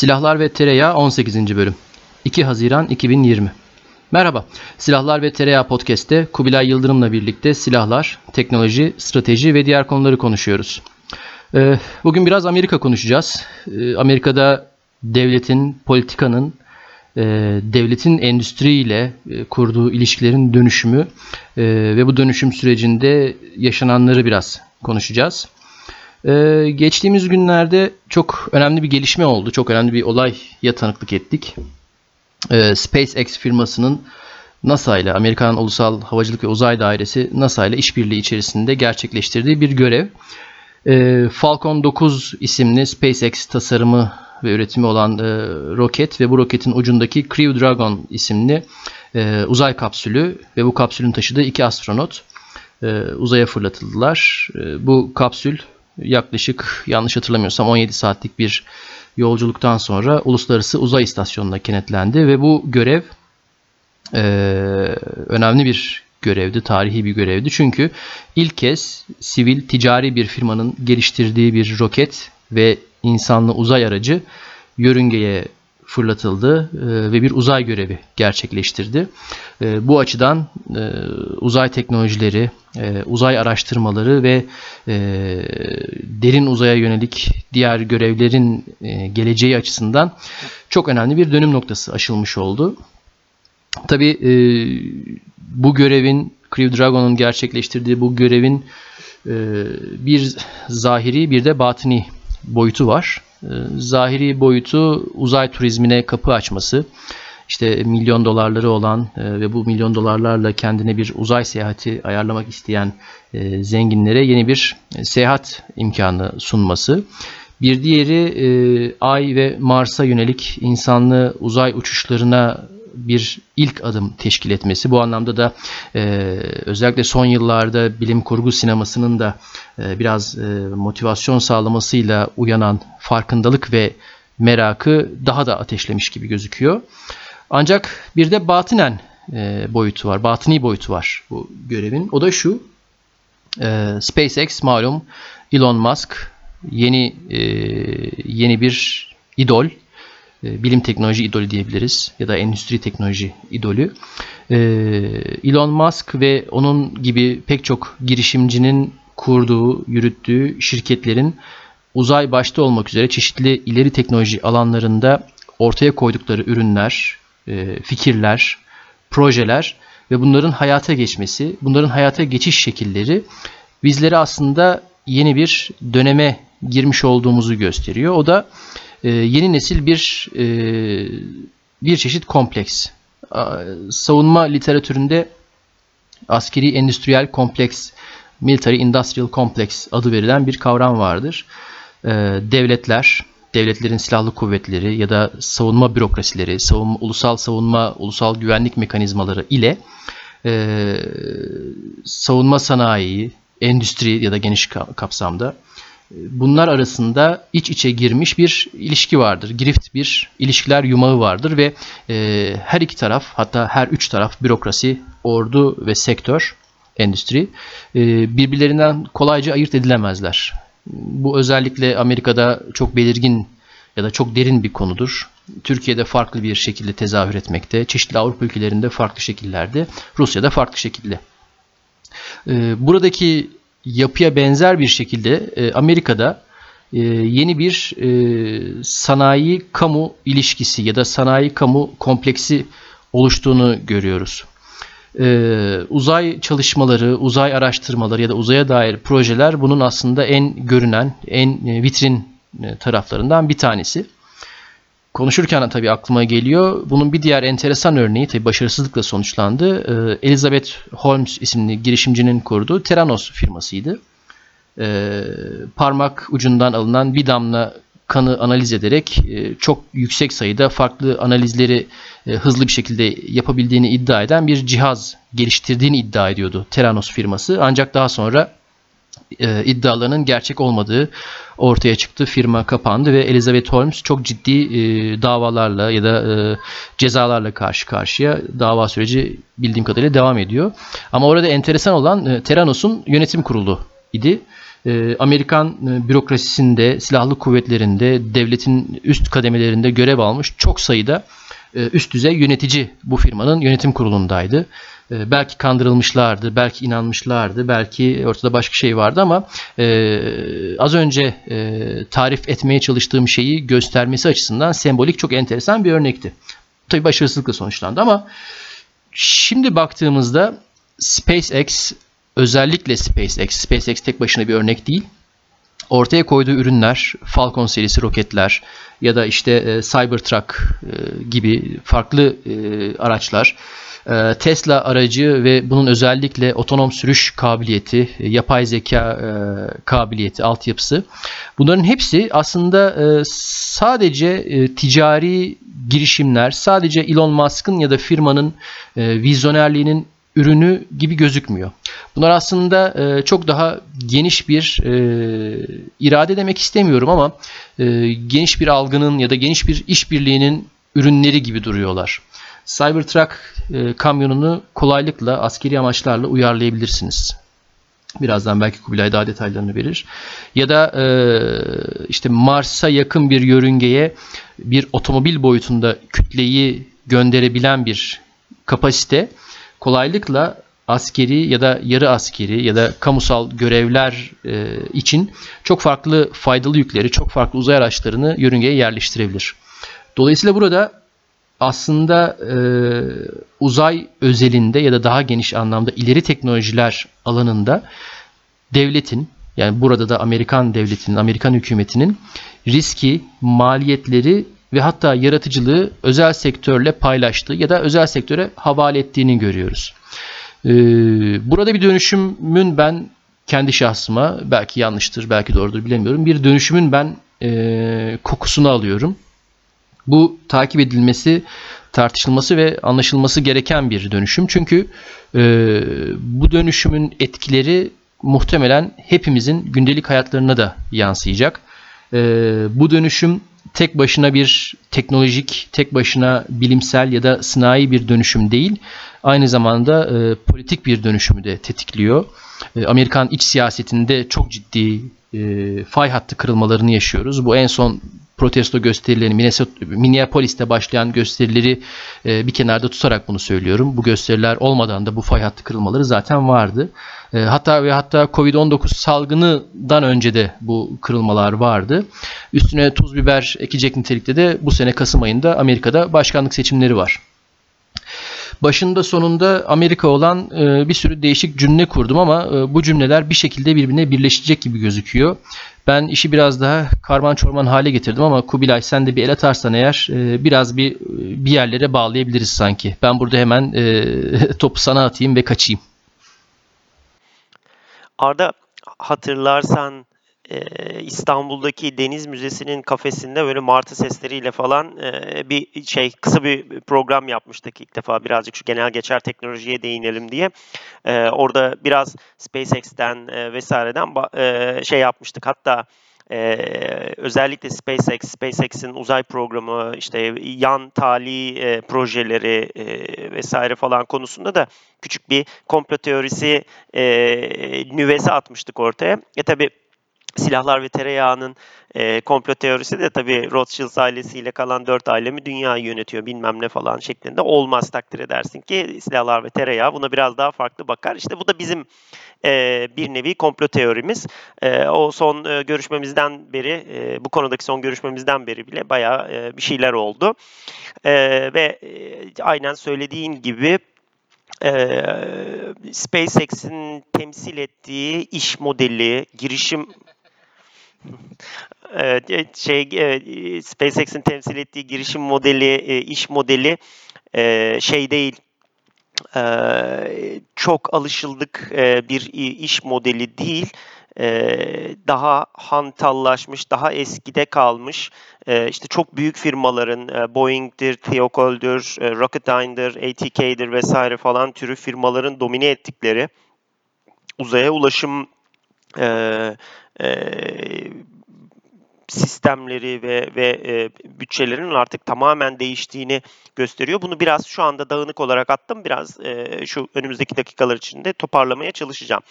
Silahlar ve Tereyağı 18. bölüm 2 Haziran 2020 Merhaba, Silahlar ve Tereyağı Podcast'te Kubilay Yıldırım'la birlikte silahlar, teknoloji, strateji ve diğer konuları konuşuyoruz. Ee, bugün biraz Amerika konuşacağız. Ee, Amerika'da devletin, politikanın, e, devletin endüstriyle e, kurduğu ilişkilerin dönüşümü e, ve bu dönüşüm sürecinde yaşananları biraz konuşacağız. Ee, geçtiğimiz günlerde çok önemli bir gelişme oldu. Çok önemli bir olaya tanıklık ettik. Ee, SpaceX firmasının NASA ile Amerikan Ulusal Havacılık ve Uzay Dairesi NASA ile işbirliği içerisinde gerçekleştirdiği bir görev. Ee, Falcon 9 isimli SpaceX tasarımı ve üretimi olan e, roket ve bu roketin ucundaki Crew Dragon isimli e, uzay kapsülü ve bu kapsülün taşıdığı iki astronot e, uzaya fırlatıldılar. E, bu kapsül yaklaşık yanlış hatırlamıyorsam 17 saatlik bir yolculuktan sonra Uluslararası Uzay İstasyonu'na kenetlendi ve bu görev e, önemli bir görevdi, tarihi bir görevdi. Çünkü ilk kez sivil ticari bir firmanın geliştirdiği bir roket ve insanlı uzay aracı yörüngeye fırlatıldı e, ve bir uzay görevi gerçekleştirdi. E, bu açıdan e, uzay teknolojileri, uzay araştırmaları ve derin uzaya yönelik diğer görevlerin geleceği açısından çok önemli bir dönüm noktası aşılmış oldu. Tabi bu görevin, Crew Dragon'un gerçekleştirdiği bu görevin bir zahiri bir de batini boyutu var. Ee, zahiri boyutu uzay turizmine kapı açması. İşte milyon dolarları olan e, ve bu milyon dolarlarla kendine bir uzay seyahati ayarlamak isteyen e, zenginlere yeni bir e, seyahat imkanı sunması. Bir diğeri Ay ve Mars'a yönelik insanlı uzay uçuşlarına bir ilk adım teşkil etmesi. Bu anlamda da e, özellikle son yıllarda bilim kurgu sinemasının da e, biraz e, motivasyon sağlamasıyla uyanan farkındalık ve merakı daha da ateşlemiş gibi gözüküyor. Ancak bir de batinen e, boyutu var, batini boyutu var bu görevin. O da şu, e, SpaceX malum Elon Musk yeni e, yeni bir idol bilim teknoloji idolü diyebiliriz ya da endüstri teknoloji idolü. E, Elon Musk ve onun gibi pek çok girişimcinin kurduğu, yürüttüğü şirketlerin uzay başta olmak üzere çeşitli ileri teknoloji alanlarında ortaya koydukları ürünler, e, fikirler, projeler ve bunların hayata geçmesi, bunların hayata geçiş şekilleri bizlere aslında yeni bir döneme girmiş olduğumuzu gösteriyor. O da e, yeni nesil bir e, bir çeşit kompleks. Savunma literatüründe askeri endüstriyel kompleks, military industrial complex adı verilen bir kavram vardır. E, devletler, devletlerin silahlı kuvvetleri ya da savunma bürokrasileri, savunma, ulusal savunma, ulusal güvenlik mekanizmaları ile e, savunma sanayi, endüstri ya da geniş kapsamda bunlar arasında iç içe girmiş bir ilişki vardır. Girift bir ilişkiler yumağı vardır ve e, her iki taraf hatta her üç taraf bürokrasi, ordu ve sektör, endüstri e, birbirlerinden kolayca ayırt edilemezler. Bu özellikle Amerika'da çok belirgin ya da çok derin bir konudur. Türkiye'de farklı bir şekilde tezahür etmekte, çeşitli Avrupa ülkelerinde farklı şekillerde, Rusya'da farklı şekilde. E, buradaki yapıya benzer bir şekilde e, Amerika'da e, yeni bir e, sanayi kamu ilişkisi ya da sanayi kamu kompleksi oluştuğunu görüyoruz. Uzay çalışmaları, uzay araştırmaları ya da uzaya dair projeler bunun aslında en görünen, en vitrin taraflarından bir tanesi konuşurken tabii aklıma geliyor. Bunun bir diğer enteresan örneği tabii başarısızlıkla sonuçlandı. Ee, Elizabeth Holmes isimli girişimcinin kurduğu Theranos firmasıydı. Ee, parmak ucundan alınan bir damla kanı analiz ederek e, çok yüksek sayıda farklı analizleri e, hızlı bir şekilde yapabildiğini iddia eden bir cihaz geliştirdiğini iddia ediyordu Theranos firması. Ancak daha sonra e, iddialarının gerçek olmadığı ortaya çıktı. Firma kapandı ve Elizabeth Holmes çok ciddi e, davalarla ya da e, cezalarla karşı karşıya dava süreci bildiğim kadarıyla devam ediyor. Ama orada enteresan olan e, Theranos'un yönetim kurulu idi. e, Amerikan e, bürokrasisinde, silahlı kuvvetlerinde, devletin üst kademelerinde görev almış çok sayıda e, üst düzey yönetici bu firmanın yönetim kurulundaydı. E, belki kandırılmışlardı, belki inanmışlardı, belki ortada başka şey vardı ama e, az önce e, tarif etmeye çalıştığım şeyi göstermesi açısından sembolik çok enteresan bir örnekti. Tabii başarısızlıkla sonuçlandı ama şimdi baktığımızda SpaceX özellikle SpaceX, SpaceX tek başına bir örnek değil. Ortaya koyduğu ürünler, Falcon serisi roketler ya da işte e, Cybertruck e, gibi farklı e, araçlar, Tesla aracı ve bunun özellikle otonom sürüş kabiliyeti, e, yapay zeka e, kabiliyeti, altyapısı. Bunların hepsi aslında e, sadece ticari girişimler, sadece Elon Musk'ın ya da firmanın vizyonerliğinin ürünü gibi gözükmüyor. Bunlar aslında çok daha geniş bir irade demek istemiyorum ama geniş bir algının ya da geniş bir işbirliğinin ürünleri gibi duruyorlar. Cybertruck e, kamyonunu kolaylıkla askeri amaçlarla uyarlayabilirsiniz. Birazdan belki Kubilay daha detaylarını verir. Ya da e, işte Mars'a yakın bir yörüngeye bir otomobil boyutunda kütleyi gönderebilen bir kapasite kolaylıkla askeri ya da yarı askeri ya da kamusal görevler e, için çok farklı faydalı yükleri, çok farklı uzay araçlarını yörüngeye yerleştirebilir. Dolayısıyla burada aslında e, uzay özelinde ya da daha geniş anlamda ileri teknolojiler alanında devletin yani burada da Amerikan devletinin, Amerikan hükümetinin riski, maliyetleri ve hatta yaratıcılığı özel sektörle paylaştığı ya da özel sektöre havale ettiğini görüyoruz. Ee, burada bir dönüşümün ben kendi şahsıma belki yanlıştır, belki doğrudur bilemiyorum. Bir dönüşümün ben e, kokusunu alıyorum. Bu takip edilmesi, tartışılması ve anlaşılması gereken bir dönüşüm. Çünkü e, bu dönüşümün etkileri muhtemelen hepimizin gündelik hayatlarına da yansıyacak. E, bu dönüşüm tek başına bir teknolojik, tek başına bilimsel ya da sınai bir dönüşüm değil. Aynı zamanda e, politik bir dönüşümü de tetikliyor. E, Amerikan iç siyasetinde çok ciddi e, fay hattı kırılmalarını yaşıyoruz. Bu en son protesto gösterilerini Minneapolis'te başlayan gösterileri e, bir kenarda tutarak bunu söylüyorum. Bu gösteriler olmadan da bu fay hattı kırılmaları zaten vardı. E, hatta ve hatta Covid-19 salgınından önce de bu kırılmalar vardı. Üstüne tuz biber ekecek nitelikte de bu sene Kasım ayında Amerika'da başkanlık seçimleri var. Başında sonunda Amerika olan e, bir sürü değişik cümle kurdum ama e, bu cümleler bir şekilde birbirine birleşecek gibi gözüküyor. Ben işi biraz daha karman çorman hale getirdim ama Kubilay sen de bir el atarsan eğer e, biraz bir bir yerlere bağlayabiliriz sanki. Ben burada hemen e, topu sana atayım ve kaçayım. Arda hatırlarsan e, İstanbul'daki Deniz Müzesi'nin kafesinde böyle martı sesleriyle falan e, bir şey kısa bir program yapmıştık ilk defa birazcık şu genel geçer teknolojiye değinelim diye. E, orada biraz SpaceX'ten vesaireden şey yapmıştık. Hatta ee, özellikle SpaceX, SpaceX'in uzay programı, işte yan tali e, projeleri e, vesaire falan konusunda da küçük bir komplo teorisi e, nüvesi atmıştık ortaya. E tabi silahlar ve tereyağının e, komplo teorisi de tabii Rothschild ailesiyle kalan dört ailemi dünyayı yönetiyor bilmem ne falan şeklinde olmaz takdir edersin ki silahlar ve tereyağı buna biraz daha farklı bakar. İşte bu da bizim e, bir nevi komplo teorimiz. E, o son e, görüşmemizden beri, e, bu konudaki son görüşmemizden beri bile bayağı e, bir şeyler oldu. E, ve e, aynen söylediğin gibi e, SpaceX'in temsil ettiği iş modeli, girişim Evet, şey SpaceX'in temsil ettiği girişim modeli, iş modeli şey değil, çok alışıldık bir iş modeli değil. Daha hantallaşmış, daha eskide kalmış, işte çok büyük firmaların Boeing'dir, Theocol'dur, Rocketdyne'dir, ATK'dir vesaire falan türü firmaların domine ettikleri uzaya ulaşım 呃。Sistemleri ve ve e, bütçelerinin artık tamamen değiştiğini gösteriyor. Bunu biraz şu anda dağınık olarak attım. Biraz e, şu önümüzdeki dakikalar içinde toparlamaya çalışacağım.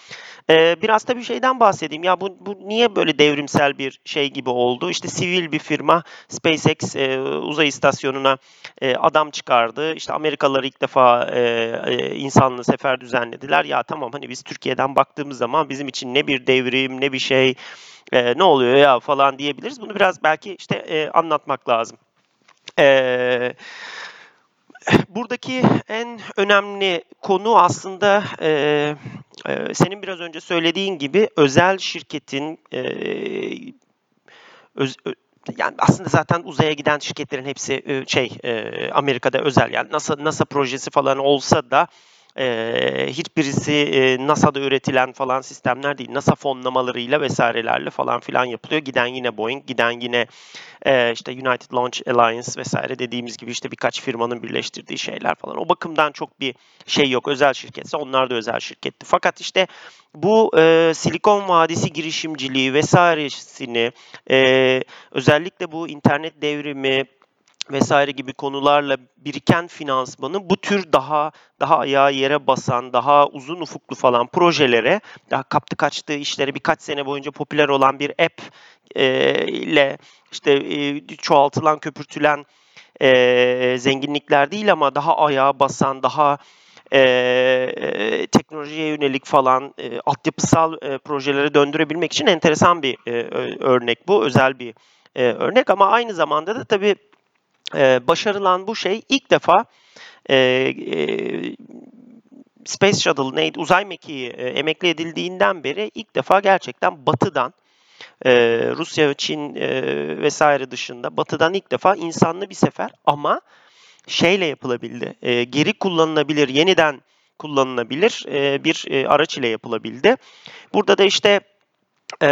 E, biraz da bir şeyden bahsedeyim. Ya bu, bu niye böyle devrimsel bir şey gibi oldu? İşte sivil bir firma SpaceX e, uzay istasyonuna e, adam çıkardı. İşte Amerikalılar ilk defa e, e, insanlı sefer düzenlediler. Ya tamam hani biz Türkiye'den baktığımız zaman bizim için ne bir devrim ne bir şey e, ne oluyor ya falan diyebiliriz. Bunu biraz belki işte e, anlatmak lazım. E, buradaki en önemli konu aslında e, e, senin biraz önce söylediğin gibi özel şirketin e, öz, yani aslında zaten uzaya giden şirketlerin hepsi şey Amerika'da özel yani NASA NASA projesi falan olsa da e, hiçbirisi e, NASA'da üretilen falan sistemler değil. NASA fonlamalarıyla vesairelerle falan filan yapılıyor. Giden yine Boeing, giden yine e, işte United Launch Alliance vesaire dediğimiz gibi işte birkaç firmanın birleştirdiği şeyler falan. O bakımdan çok bir şey yok. Özel şirketse onlar da özel şirketti. Fakat işte bu e, Silikon Vadisi girişimciliği vesairesini e, özellikle bu internet devrimi, vesaire gibi konularla biriken finansmanı bu tür daha daha ayağı yere basan, daha uzun ufuklu falan projelere, daha kaptı kaçtığı işlere birkaç sene boyunca popüler olan bir app e, ile işte e, çoğaltılan, köpürtülen e, zenginlikler değil ama daha ayağa basan, daha e, teknolojiye yönelik falan e, altyapısal e, projelere döndürebilmek için enteresan bir e, örnek bu, özel bir e, örnek. Ama aynı zamanda da tabii e, başarılan bu şey ilk defa e, e, Space Shuttle neydi uzay mekiği e, emekli edildiğinden beri ilk defa gerçekten batıdan e, Rusya, Çin e, vesaire dışında batıdan ilk defa insanlı bir sefer ama şeyle yapılabildi. E, geri kullanılabilir, yeniden kullanılabilir e, bir e, araç ile yapılabildi. Burada da işte e,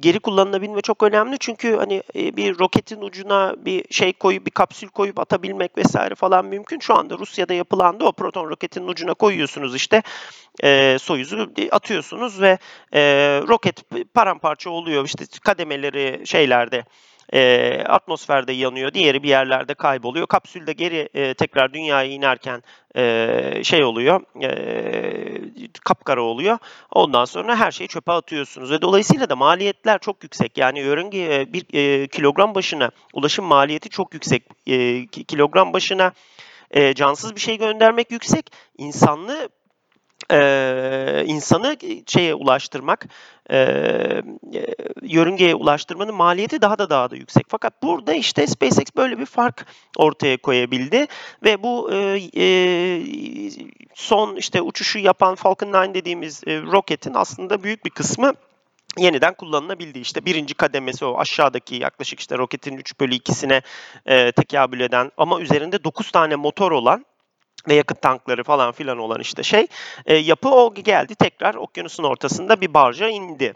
geri kullanılabilme çok önemli. Çünkü hani e, bir roketin ucuna bir şey koyup bir kapsül koyup atabilmek vesaire falan mümkün. Şu anda Rusya'da yapılan da o. Proton roketin ucuna koyuyorsunuz işte. E, Soyuz'u atıyorsunuz ve e, roket paramparça oluyor. İşte kademeleri şeylerde e, atmosferde yanıyor, diğeri bir yerlerde kayboluyor. Kapsül de geri e, tekrar dünyaya inerken e, şey oluyor, e, kapkara oluyor. Ondan sonra her şeyi çöpe atıyorsunuz ve dolayısıyla da maliyetler çok yüksek. Yani yörüngeye bir e, kilogram başına ulaşım maliyeti çok yüksek. E, kilogram başına e, cansız bir şey göndermek yüksek. İnsanlı e, insanı şeye ulaştırmak, e, yörüngeye ulaştırmanın maliyeti daha da daha da yüksek. Fakat burada işte SpaceX böyle bir fark ortaya koyabildi ve bu e, e, son işte uçuşu yapan Falcon 9 dediğimiz e, roketin aslında büyük bir kısmı yeniden kullanılabildi. İşte birinci kademesi o aşağıdaki yaklaşık işte roketin 3 bölü 2'sine e, tekabül eden ama üzerinde 9 tane motor olan ve yakıt tankları falan filan olan işte şey e, yapı o geldi tekrar okyanusun ortasında bir barja indi.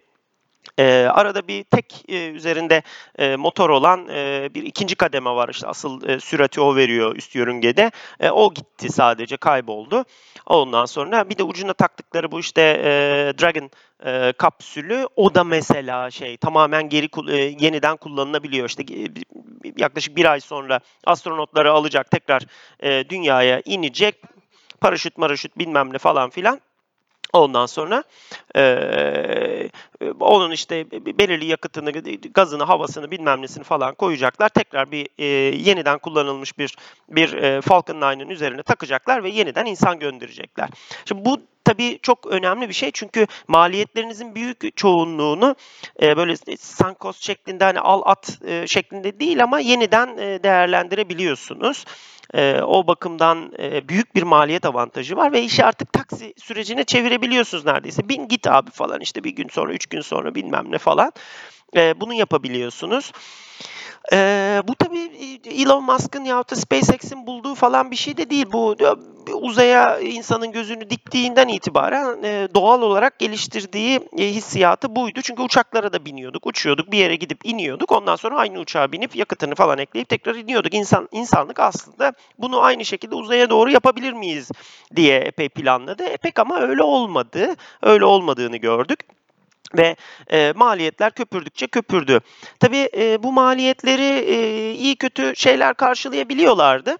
E, arada bir tek e, üzerinde e, motor olan e, bir ikinci kademe var işte asıl e, sürati o veriyor üst yörüngede. E, o gitti sadece kayboldu. Ondan sonra bir de ucuna taktıkları bu işte e, Dragon e, kapsülü o da mesela şey tamamen geri e, yeniden kullanılabiliyor. İşte e, yaklaşık bir ay sonra astronotları alacak tekrar e, dünyaya inecek paraşüt maraşüt bilmem ne falan filan Ondan sonra e, onun işte belirli yakıtını, gazını, havasını bilmem nesini falan koyacaklar. Tekrar bir e, yeniden kullanılmış bir bir e, Falcon 9'ın üzerine takacaklar ve yeniden insan gönderecekler. Şimdi bu tabii çok önemli bir şey çünkü maliyetlerinizin büyük çoğunluğunu e, böyle sankos şeklinde hani al at e, şeklinde değil ama yeniden e, değerlendirebiliyorsunuz. E, o bakımdan e, büyük bir maliyet avantajı var ve işi artık taksi sürecine çevirebiliyorsunuz neredeyse. Bin git abi falan işte bir gün sonra, üç gün sonra bilmem ne falan. E, bunu yapabiliyorsunuz. Ee, bu tabii Elon Musk'ın ya da SpaceX'in bulduğu falan bir şey de değil. Bu uzaya insanın gözünü diktiğinden itibaren e, doğal olarak geliştirdiği e, hissiyatı buydu. Çünkü uçaklara da biniyorduk, uçuyorduk, bir yere gidip iniyorduk. Ondan sonra aynı uçağa binip yakıtını falan ekleyip tekrar iniyorduk. İnsan insanlık aslında bunu aynı şekilde uzaya doğru yapabilir miyiz diye epey planladı. E, pek ama öyle olmadı. Öyle olmadığını gördük. ve e, maliyetler köpürdükçe köpürdü. Tabii e, bu maliyetleri e, iyi kötü şeyler karşılayabiliyorlardı.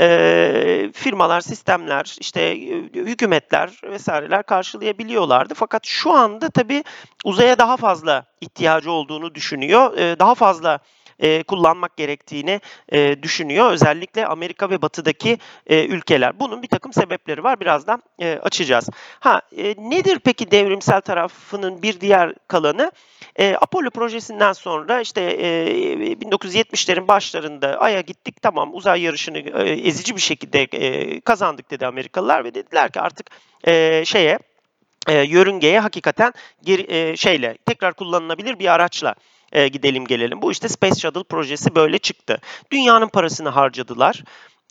E, firmalar, sistemler, işte e, hükümetler vesaireler karşılayabiliyorlardı. Fakat şu anda tabii uzaya daha fazla ihtiyacı olduğunu düşünüyor. E, daha fazla e, kullanmak gerektiğini e, düşünüyor. Özellikle Amerika ve Batı'daki e, ülkeler. Bunun bir takım sebepleri var. Birazdan e, açacağız. Ha e, nedir peki devrimsel tarafının bir diğer kalanı? E, Apollo projesinden sonra işte e, 1970'lerin başlarında Ay'a gittik tamam uzay yarışını e, ezici bir şekilde e, kazandık dedi Amerikalılar ve dediler ki artık e, şeye e, yörüngeye hakikaten geri, e, şeyle tekrar kullanılabilir bir araçla e, gidelim gelelim. Bu işte Space Shuttle projesi böyle çıktı. Dünyanın parasını harcadılar.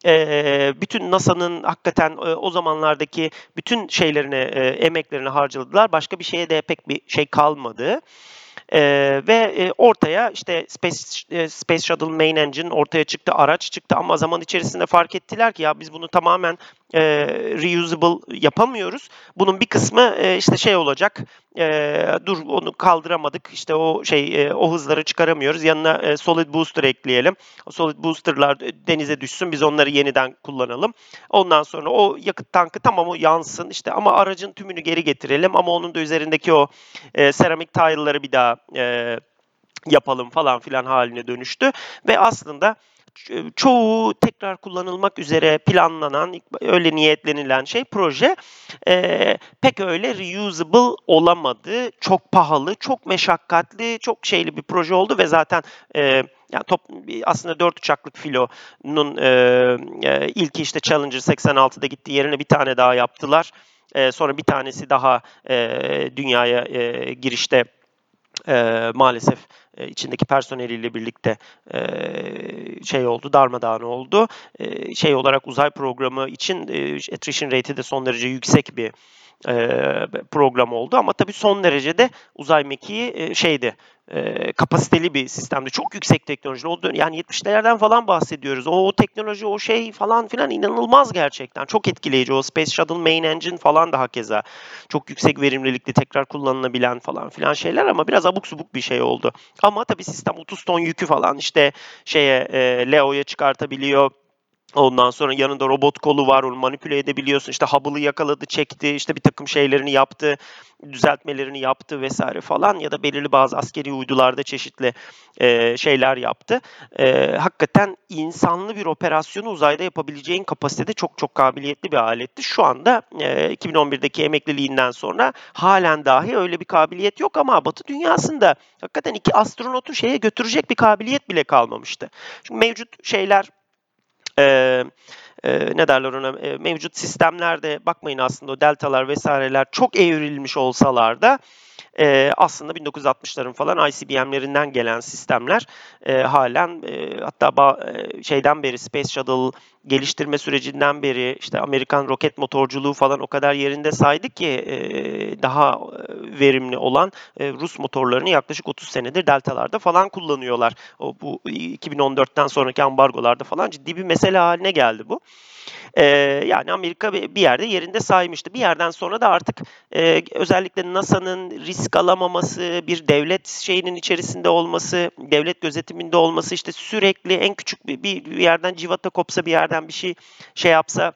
E, bütün NASA'nın hakikaten e, o zamanlardaki bütün şeylerini, e, emeklerini harcadılar. Başka bir şeye de pek bir şey kalmadı. E, ve e, ortaya işte Space, e, Space Shuttle Main Engine ortaya çıktı, araç çıktı ama zaman içerisinde fark ettiler ki ya biz bunu tamamen e, reusable yapamıyoruz. Bunun bir kısmı e, işte şey olacak, e, dur onu kaldıramadık, işte o şey e, o hızları çıkaramıyoruz. Yanına e, solid booster ekleyelim. Solid boosterlar denize düşsün, biz onları yeniden kullanalım. Ondan sonra o yakıt tankı tamam o yansın işte ama aracın tümünü geri getirelim ama onun da üzerindeki o e, seramik tile'ları bir daha e, yapalım falan filan haline dönüştü ve aslında çoğu tekrar kullanılmak üzere planlanan, öyle niyetlenilen şey proje e, pek öyle reusable olamadı. Çok pahalı, çok meşakkatli, çok şeyli bir proje oldu ve zaten e, yani top, aslında 4 uçaklık filonun e, e, ilki işte Challenger 86'da gitti yerine bir tane daha yaptılar. E, sonra bir tanesi daha e, dünyaya e, girişte e, maalesef e, içindeki personeliyle birlikte e, şey oldu, darmadağın oldu. E, şey olarak uzay programı için e, attrition rate'i de son derece yüksek bir e, program oldu ama tabii son derece de uzay mekiği e, şeydi e, kapasiteli bir sistemdi. Çok yüksek teknoloji oldu. Yani 70'lerden falan bahsediyoruz. O, o teknoloji, o şey falan filan inanılmaz gerçekten. Çok etkileyici. O Space Shuttle Main Engine falan daha keza. Çok yüksek verimlilikli, tekrar kullanılabilen falan filan şeyler ama biraz abuk subuk bir şey oldu. Ama tabii sistem 30 ton yükü falan işte şeye e, Leo'ya çıkartabiliyor Ondan sonra yanında robot kolu var, onu manipüle edebiliyorsun. İşte Hubble'ı yakaladı, çekti, işte bir takım şeylerini yaptı, düzeltmelerini yaptı vesaire falan. Ya da belirli bazı askeri uydularda çeşitli e, şeyler yaptı. E, hakikaten insanlı bir operasyonu uzayda yapabileceğin kapasitede çok çok kabiliyetli bir aletti. Şu anda e, 2011'deki emekliliğinden sonra halen dahi öyle bir kabiliyet yok ama Batı dünyasında hakikaten iki astronotu şeye götürecek bir kabiliyet bile kalmamıştı. Şimdi mevcut şeyler e, e, ne derler ona e, mevcut sistemlerde bakmayın aslında o deltalar vesaireler çok evrilmiş olsalar da e, aslında 1960'ların falan ICBM'lerinden gelen sistemler e, halen e, hatta ba, e, şeyden beri Space Shuttle geliştirme sürecinden beri işte Amerikan roket motorculuğu falan o kadar yerinde saydık ki e, daha verimli olan e, Rus motorlarını yaklaşık 30 senedir deltalarda falan kullanıyorlar. O bu 2014'ten sonraki ambargolarda falan ciddi bir mesele haline geldi bu. E, yani Amerika bir yerde yerinde saymıştı. Bir yerden sonra da artık e, özellikle NASA'nın risk alamaması, bir devlet şeyinin içerisinde olması, devlet gözetiminde olması işte sürekli en küçük bir, bir yerden civata kopsa bir yerden bir şey şey yapsa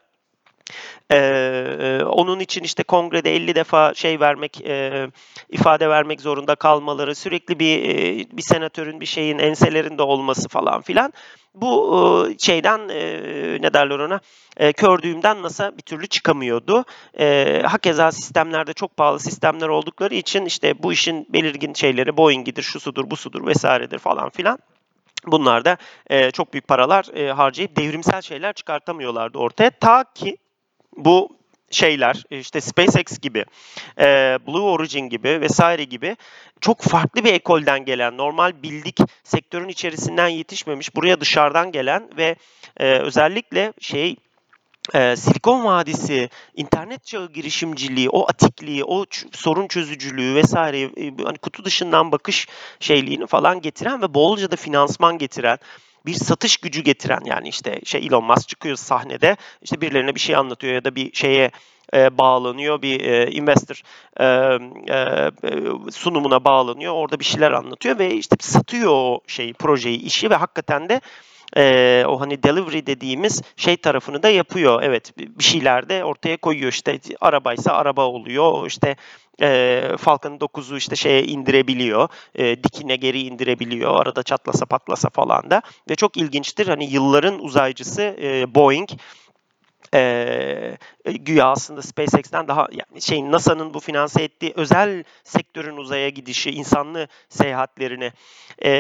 ee, onun için işte kongrede 50 defa şey vermek, e, ifade vermek zorunda kalmaları, sürekli bir e, bir senatörün bir şeyin enselerinde olması falan filan. Bu e, şeyden e, ne derler ona e, kör düğümden NASA bir türlü çıkamıyordu. E, hakeza sistemlerde çok pahalı sistemler oldukları için işte bu işin belirgin şeyleri Boeing'idir, şusudur, busudur vesairedir falan filan. Bunlar da e, çok büyük paralar e, harcayıp devrimsel şeyler çıkartamıyorlardı ortaya. Ta ki bu şeyler işte SpaceX gibi, e, Blue Origin gibi vesaire gibi çok farklı bir ekolden gelen, normal bildik sektörün içerisinden yetişmemiş, buraya dışarıdan gelen ve e, özellikle şey e, Silikon Vadisi, internet çağı girişimciliği, o atikliği, o sorun çözücülüğü vesaire e, hani kutu dışından bakış şeyliğini falan getiren ve bolca da finansman getiren bir satış gücü getiren yani işte şey Elon Musk çıkıyor sahnede işte birilerine bir şey anlatıyor ya da bir şeye e, bağlanıyor, bir e, investor e, e, sunumuna bağlanıyor. Orada bir şeyler anlatıyor ve işte satıyor o şeyi, projeyi, işi ve hakikaten de e, o hani delivery dediğimiz şey tarafını da yapıyor. Evet bir şeyler de ortaya koyuyor. İşte arabaysa araba oluyor. İşte e, Falcon 9'u işte şeye indirebiliyor. E, dikine geri indirebiliyor. Arada çatlasa patlasa falan da. Ve çok ilginçtir. Hani yılların uzaycısı e, Boeing e, güya aslında SpaceX'ten daha yani şey NASA'nın bu finanse ettiği özel sektörün uzaya gidişi, insanlı seyahatlerini e,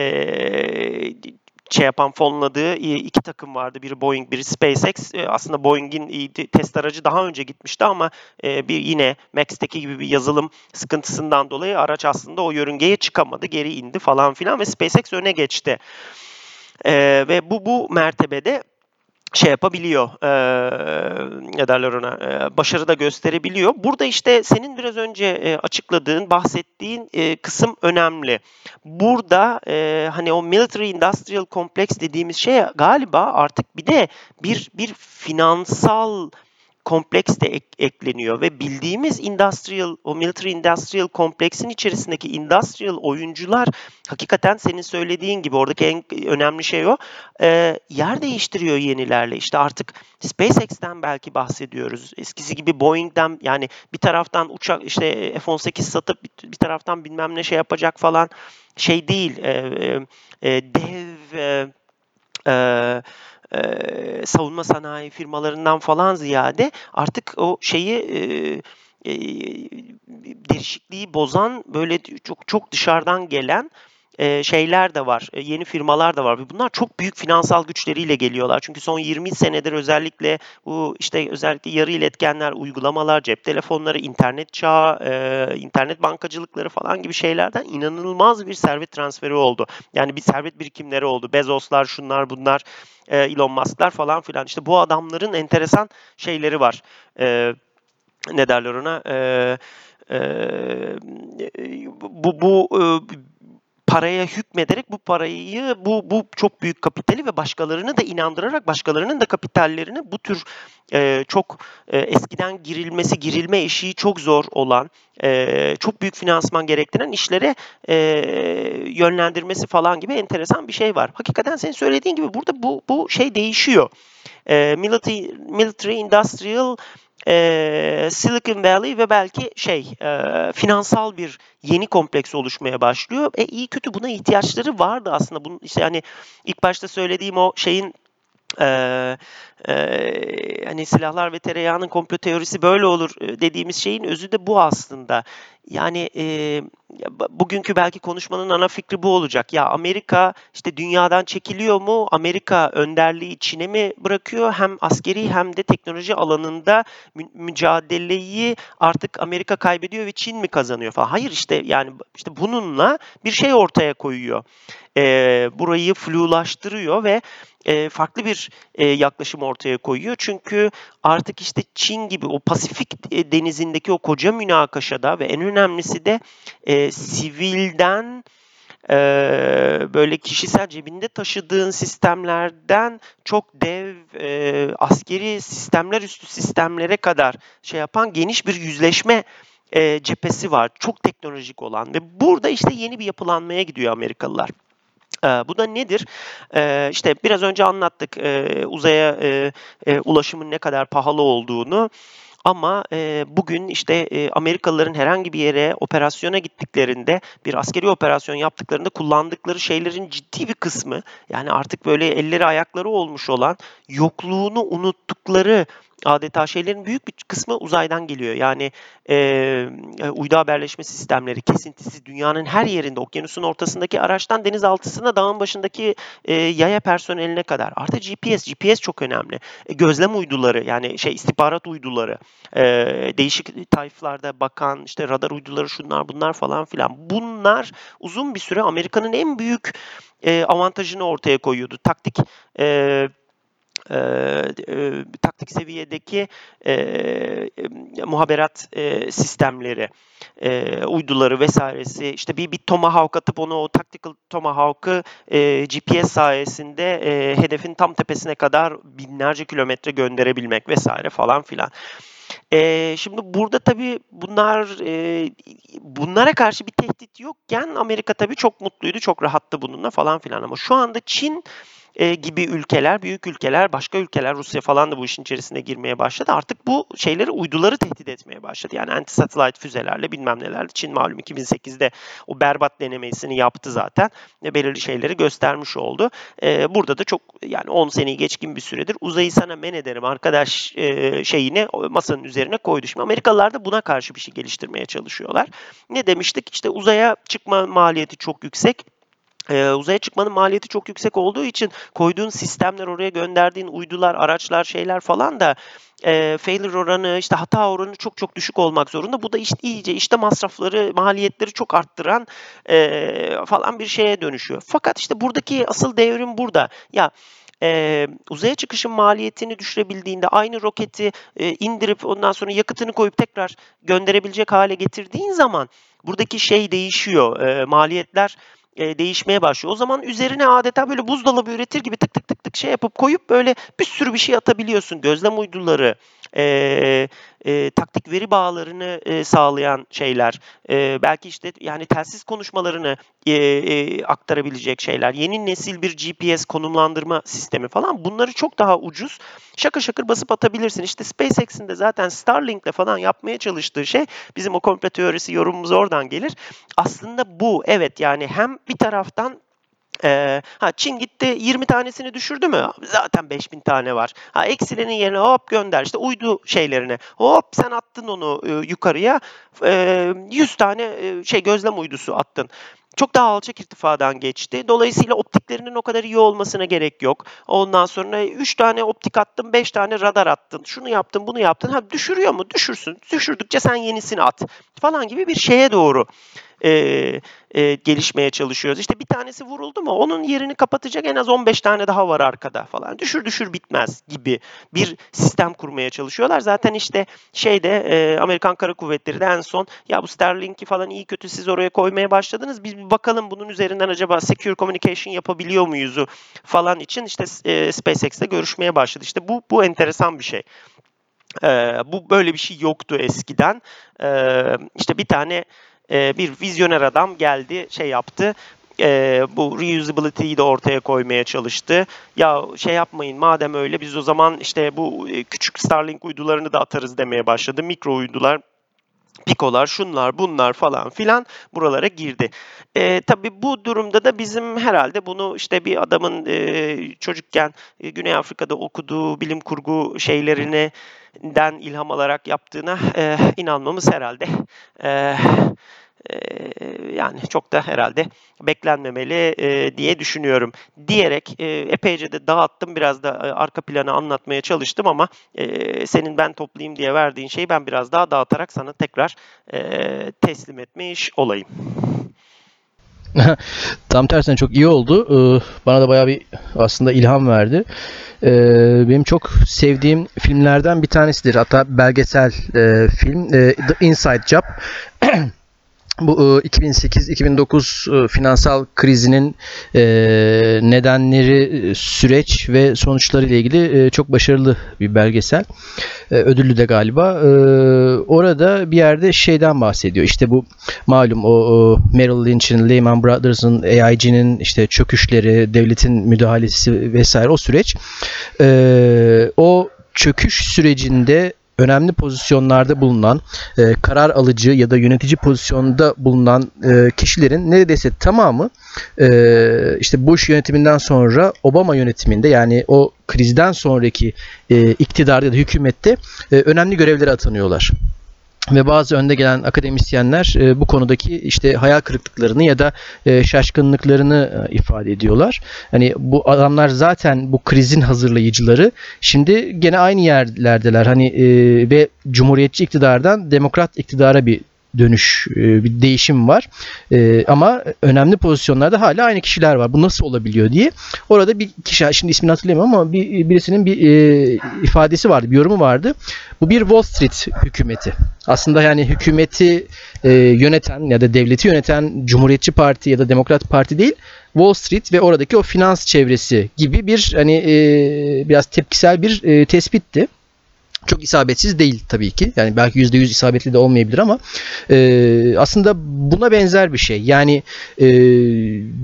şey yapan fonladığı iki takım vardı. Biri Boeing, biri SpaceX. E, aslında Boeing'in test aracı daha önce gitmişti ama e, bir yine Max'teki gibi bir yazılım sıkıntısından dolayı araç aslında o yörüngeye çıkamadı. Geri indi falan filan ve SpaceX öne geçti. E, ve bu bu mertebede şey yapabiliyor, e, ne derler ona, e, başarı da gösterebiliyor. Burada işte senin biraz önce e, açıkladığın, bahsettiğin e, kısım önemli. Burada e, hani o military industrial complex dediğimiz şey galiba artık bir de bir bir finansal kompleks de ek, ekleniyor ve bildiğimiz industrial, o military industrial kompleksin içerisindeki industrial oyuncular hakikaten senin söylediğin gibi oradaki en önemli şey o. E, yer değiştiriyor yenilerle. İşte artık SpaceX'ten belki bahsediyoruz. Eskisi gibi Boeing'den yani bir taraftan uçak işte F-18 satıp bir, taraftan bilmem ne şey yapacak falan şey değil. E, e, dev e, e, e, savunma sanayi firmalarından falan ziyade artık o şeyi e, e, değişikliği bozan böyle çok çok dışarıdan gelen e, şeyler de var, e, yeni firmalar da var. Bunlar çok büyük finansal güçleriyle geliyorlar. Çünkü son 20 senedir özellikle bu işte özellikle yarı iletkenler, uygulamalar, cep telefonları, internet çağı, e, internet bankacılıkları falan gibi şeylerden inanılmaz bir servet transferi oldu. Yani bir servet birikimleri oldu. Bezoslar, şunlar, bunlar, e, Elon Musk'lar falan filan. İşte bu adamların enteresan şeyleri var. E, ne derler ona? Bu bu paraya hükmederek bu parayı bu bu çok büyük kapitali ve başkalarını da inandırarak başkalarının da kapitallerini bu tür e, çok e, eskiden girilmesi girilme işi çok zor olan e, çok büyük finansman gerektiren işlere e, yönlendirmesi falan gibi enteresan bir şey var. Hakikaten senin söylediğin gibi burada bu bu şey değişiyor. E, military, military industrial e, Silicon Valley ve belki şey e, finansal bir yeni kompleks oluşmaya başlıyor. E iyi kötü buna ihtiyaçları vardı aslında. Bunun işte hani ilk başta söylediğim o şeyin ee, e, hani silahlar ve tereyağının komplo teorisi böyle olur dediğimiz şeyin özü de bu aslında. Yani e, bugünkü belki konuşmanın ana fikri bu olacak. Ya Amerika işte dünyadan çekiliyor mu? Amerika önderliği Çin'e mi bırakıyor? Hem askeri hem de teknoloji alanında mü- mücadeleyi artık Amerika kaybediyor ve Çin mi kazanıyor falan. Hayır işte yani işte bununla bir şey ortaya koyuyor. E, burayı flulaştırıyor ve e, farklı bir e, yaklaşım ortaya koyuyor. Çünkü artık işte Çin gibi o Pasifik denizindeki o koca münakaşada ve en önemlisi de e, sivilden e, böyle kişisel cebinde taşıdığın sistemlerden çok dev e, askeri sistemler üstü sistemlere kadar şey yapan geniş bir yüzleşme e, cephesi var. Çok teknolojik olan ve burada işte yeni bir yapılanmaya gidiyor Amerikalılar. Bu da nedir? İşte biraz önce anlattık uzaya ulaşımın ne kadar pahalı olduğunu. Ama e, bugün işte e, Amerikalıların herhangi bir yere operasyona gittiklerinde, bir askeri operasyon yaptıklarında kullandıkları şeylerin ciddi bir kısmı, yani artık böyle elleri ayakları olmuş olan, yokluğunu unuttukları adeta şeylerin büyük bir kısmı uzaydan geliyor. Yani e, uydu haberleşme sistemleri kesintisi dünyanın her yerinde okyanusun ortasındaki araçtan denizaltısına dağın başındaki e, yaya personeline kadar. Artı GPS, GPS çok önemli. E, gözlem uyduları yani şey istihbarat uyduları, e, değişik tayflarda bakan işte radar uyduları şunlar bunlar falan filan. Bunlar uzun bir süre Amerika'nın en büyük e, avantajını ortaya koyuyordu. Taktik e, e, e, taktik seviyedeki e, e, muhaberat e, sistemleri, e, uyduları vesairesi işte bir, bir Tomahawk atıp onu o tactical Tomahawk'ı e, GPS sayesinde e, hedefin tam tepesine kadar binlerce kilometre gönderebilmek vesaire falan filan. E, şimdi burada tabii bunlar e, bunlara karşı bir tehdit yokken Amerika tabii çok mutluydu, çok rahattı bununla falan filan ama şu anda Çin e, gibi ülkeler, büyük ülkeler, başka ülkeler, Rusya falan da bu işin içerisine girmeye başladı. Artık bu şeyleri, uyduları tehdit etmeye başladı. Yani anti-satellite füzelerle bilmem nelerle. Çin malum 2008'de o berbat denemesini yaptı zaten. E, belirli şeyleri göstermiş oldu. E, burada da çok yani 10 seneyi geçkin bir süredir uzayı sana men ederim arkadaş e, şeyini masanın üzerine koydu. Şimdi Amerikalılar da buna karşı bir şey geliştirmeye çalışıyorlar. Ne demiştik? İşte uzaya çıkma maliyeti çok yüksek ee, uzaya çıkmanın maliyeti çok yüksek olduğu için koyduğun sistemler oraya gönderdiğin uydular, araçlar, şeyler falan da e, failure oranı, işte hata oranı çok çok düşük olmak zorunda. Bu da işte iyice işte masrafları, maliyetleri çok arttıran e, falan bir şeye dönüşüyor. Fakat işte buradaki asıl devrim burada. Ya e, uzaya çıkışın maliyetini düşürebildiğinde aynı roketi e, indirip ondan sonra yakıtını koyup tekrar gönderebilecek hale getirdiğin zaman buradaki şey değişiyor. E, maliyetler e, değişmeye başlıyor. O zaman üzerine adeta böyle buzdolabı üretir gibi tık tık tık tık şey yapıp koyup böyle bir sürü bir şey atabiliyorsun. Gözlem uyduları, e, e, taktik veri bağlarını e, sağlayan şeyler, e, belki işte yani telsiz konuşmalarını e, e, aktarabilecek şeyler, yeni nesil bir GPS konumlandırma sistemi falan bunları çok daha ucuz şakır şakır basıp atabilirsin. İşte SpaceX'in de zaten Starlink'le falan yapmaya çalıştığı şey bizim o komple teorisi yorumumuz oradan gelir. Aslında bu evet yani hem bir taraftan ee, ha Çin gitti 20 tanesini düşürdü mü? Zaten 5000 tane var. Ha eksilenin yerine hop gönder işte uydu şeylerine. Hop sen attın onu e, yukarıya. E, 100 tane e, şey gözlem uydusu attın çok daha alçak irtifadan geçti. Dolayısıyla optiklerinin o kadar iyi olmasına gerek yok. Ondan sonra 3 tane optik attın, 5 tane radar attın. Şunu yaptın, bunu yaptın. Ha düşürüyor mu? Düşürsün. Düşürdükçe sen yenisini at falan gibi bir şeye doğru e, e, gelişmeye çalışıyoruz. İşte bir tanesi vuruldu mu onun yerini kapatacak en az 15 tane daha var arkada falan. Düşür düşür bitmez gibi bir sistem kurmaya çalışıyorlar. Zaten işte şeyde e, Amerikan Kara Kuvvetleri de en son ya bu Starlink'i falan iyi kötü siz oraya koymaya başladınız. Biz bir bakalım bunun üzerinden acaba secure communication yapabiliyor muyuzu falan için işte e, SpaceX'le görüşmeye başladı. İşte bu bu enteresan bir şey. Ee, bu böyle bir şey yoktu eskiden. Ee, işte bir tane e, bir vizyoner adam geldi şey yaptı e, bu reusability'yi de ortaya koymaya çalıştı. Ya şey yapmayın madem öyle biz o zaman işte bu e, küçük Starlink uydularını da atarız demeye başladı. Mikro uydular pikolar, şunlar, bunlar falan filan buralara girdi. E, tabii bu durumda da bizim herhalde bunu işte bir adamın e, çocukken e, Güney Afrika'da okuduğu bilim kurgu şeylerini den ilham alarak yaptığına e, inanmamız herhalde e, yani çok da herhalde beklenmemeli e, diye düşünüyorum. Diyerek e, epeyce de dağıttım biraz da e, arka planı anlatmaya çalıştım ama senin ben toplayayım diye verdiğin şeyi ben biraz daha dağıtarak sana tekrar teslim etmiş olayım. Tam tersine çok iyi oldu. Bana da bayağı bir aslında ilham verdi. Benim çok sevdiğim filmlerden bir tanesidir. Hatta belgesel film The Inside Job. bu 2008-2009 e, finansal krizinin e, nedenleri, süreç ve sonuçları ile ilgili e, çok başarılı bir belgesel. Ödüllü de galiba. Orada bir yerde şeyden bahsediyor. İşte bu malum o Merrill Lynch'in, Lehman Brothers'ın, AIG'nin işte çöküşleri, devletin müdahalesi vesaire o süreç. O çöküş sürecinde önemli pozisyonlarda bulunan, e, karar alıcı ya da yönetici pozisyonda bulunan e, kişilerin neredeyse tamamı e, işte Bush yönetiminden sonra Obama yönetiminde yani o krizden sonraki e, iktidarda ya da hükümette e, önemli görevlere atanıyorlar ve bazı önde gelen akademisyenler e, bu konudaki işte hayal kırıklıklarını ya da e, şaşkınlıklarını e, ifade ediyorlar. Hani bu adamlar zaten bu krizin hazırlayıcıları. Şimdi gene aynı yerlerdeler. Hani e, ve cumhuriyetçi iktidardan demokrat iktidara bir dönüş, e, bir değişim var. E, ama önemli pozisyonlarda hala aynı kişiler var. Bu nasıl olabiliyor diye. Orada bir kişi, şimdi ismini hatırlayamam ama bir birisinin bir e, ifadesi vardı, bir yorumu vardı. Bu bir Wall Street hükümeti. Aslında yani hükümeti yöneten ya da devleti yöneten Cumhuriyetçi Parti ya da Demokrat Parti değil, Wall Street ve oradaki o finans çevresi gibi bir hani biraz tepkisel bir tespitti. Çok isabetsiz değil tabii ki. Yani belki %100 isabetli de olmayabilir ama e, aslında buna benzer bir şey. Yani e,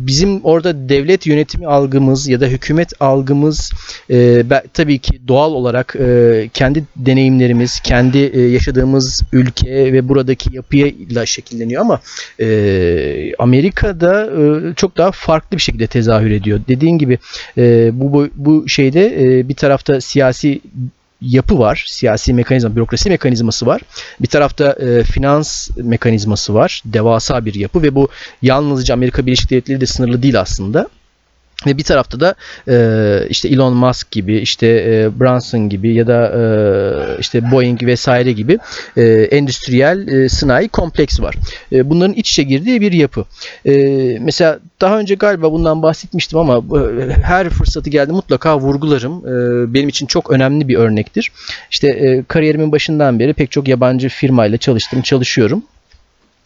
bizim orada devlet yönetimi algımız ya da hükümet algımız e, tabii ki doğal olarak e, kendi deneyimlerimiz, kendi e, yaşadığımız ülke ve buradaki yapıyla şekilleniyor ama e, Amerika'da e, çok daha farklı bir şekilde tezahür ediyor. Dediğin gibi e, bu, bu bu şeyde e, bir tarafta siyasi yapı var. Siyasi mekanizma, bürokrasi mekanizması var. Bir tarafta e, finans mekanizması var. Devasa bir yapı ve bu yalnızca Amerika Birleşik Devletleri de sınırlı değil aslında. Ve bir tarafta da e, işte Elon Musk gibi, işte e, Branson gibi ya da e, işte Boeing vesaire gibi e, endüstriyel e, sanayi kompleks var. E, bunların iç içe girdiği bir yapı. E, mesela daha önce galiba bundan bahsetmiştim ama e, her fırsatı geldi mutlaka vurgularım. E, benim için çok önemli bir örnektir. İşte e, kariyerimin başından beri pek çok yabancı firmayla çalıştım, çalışıyorum.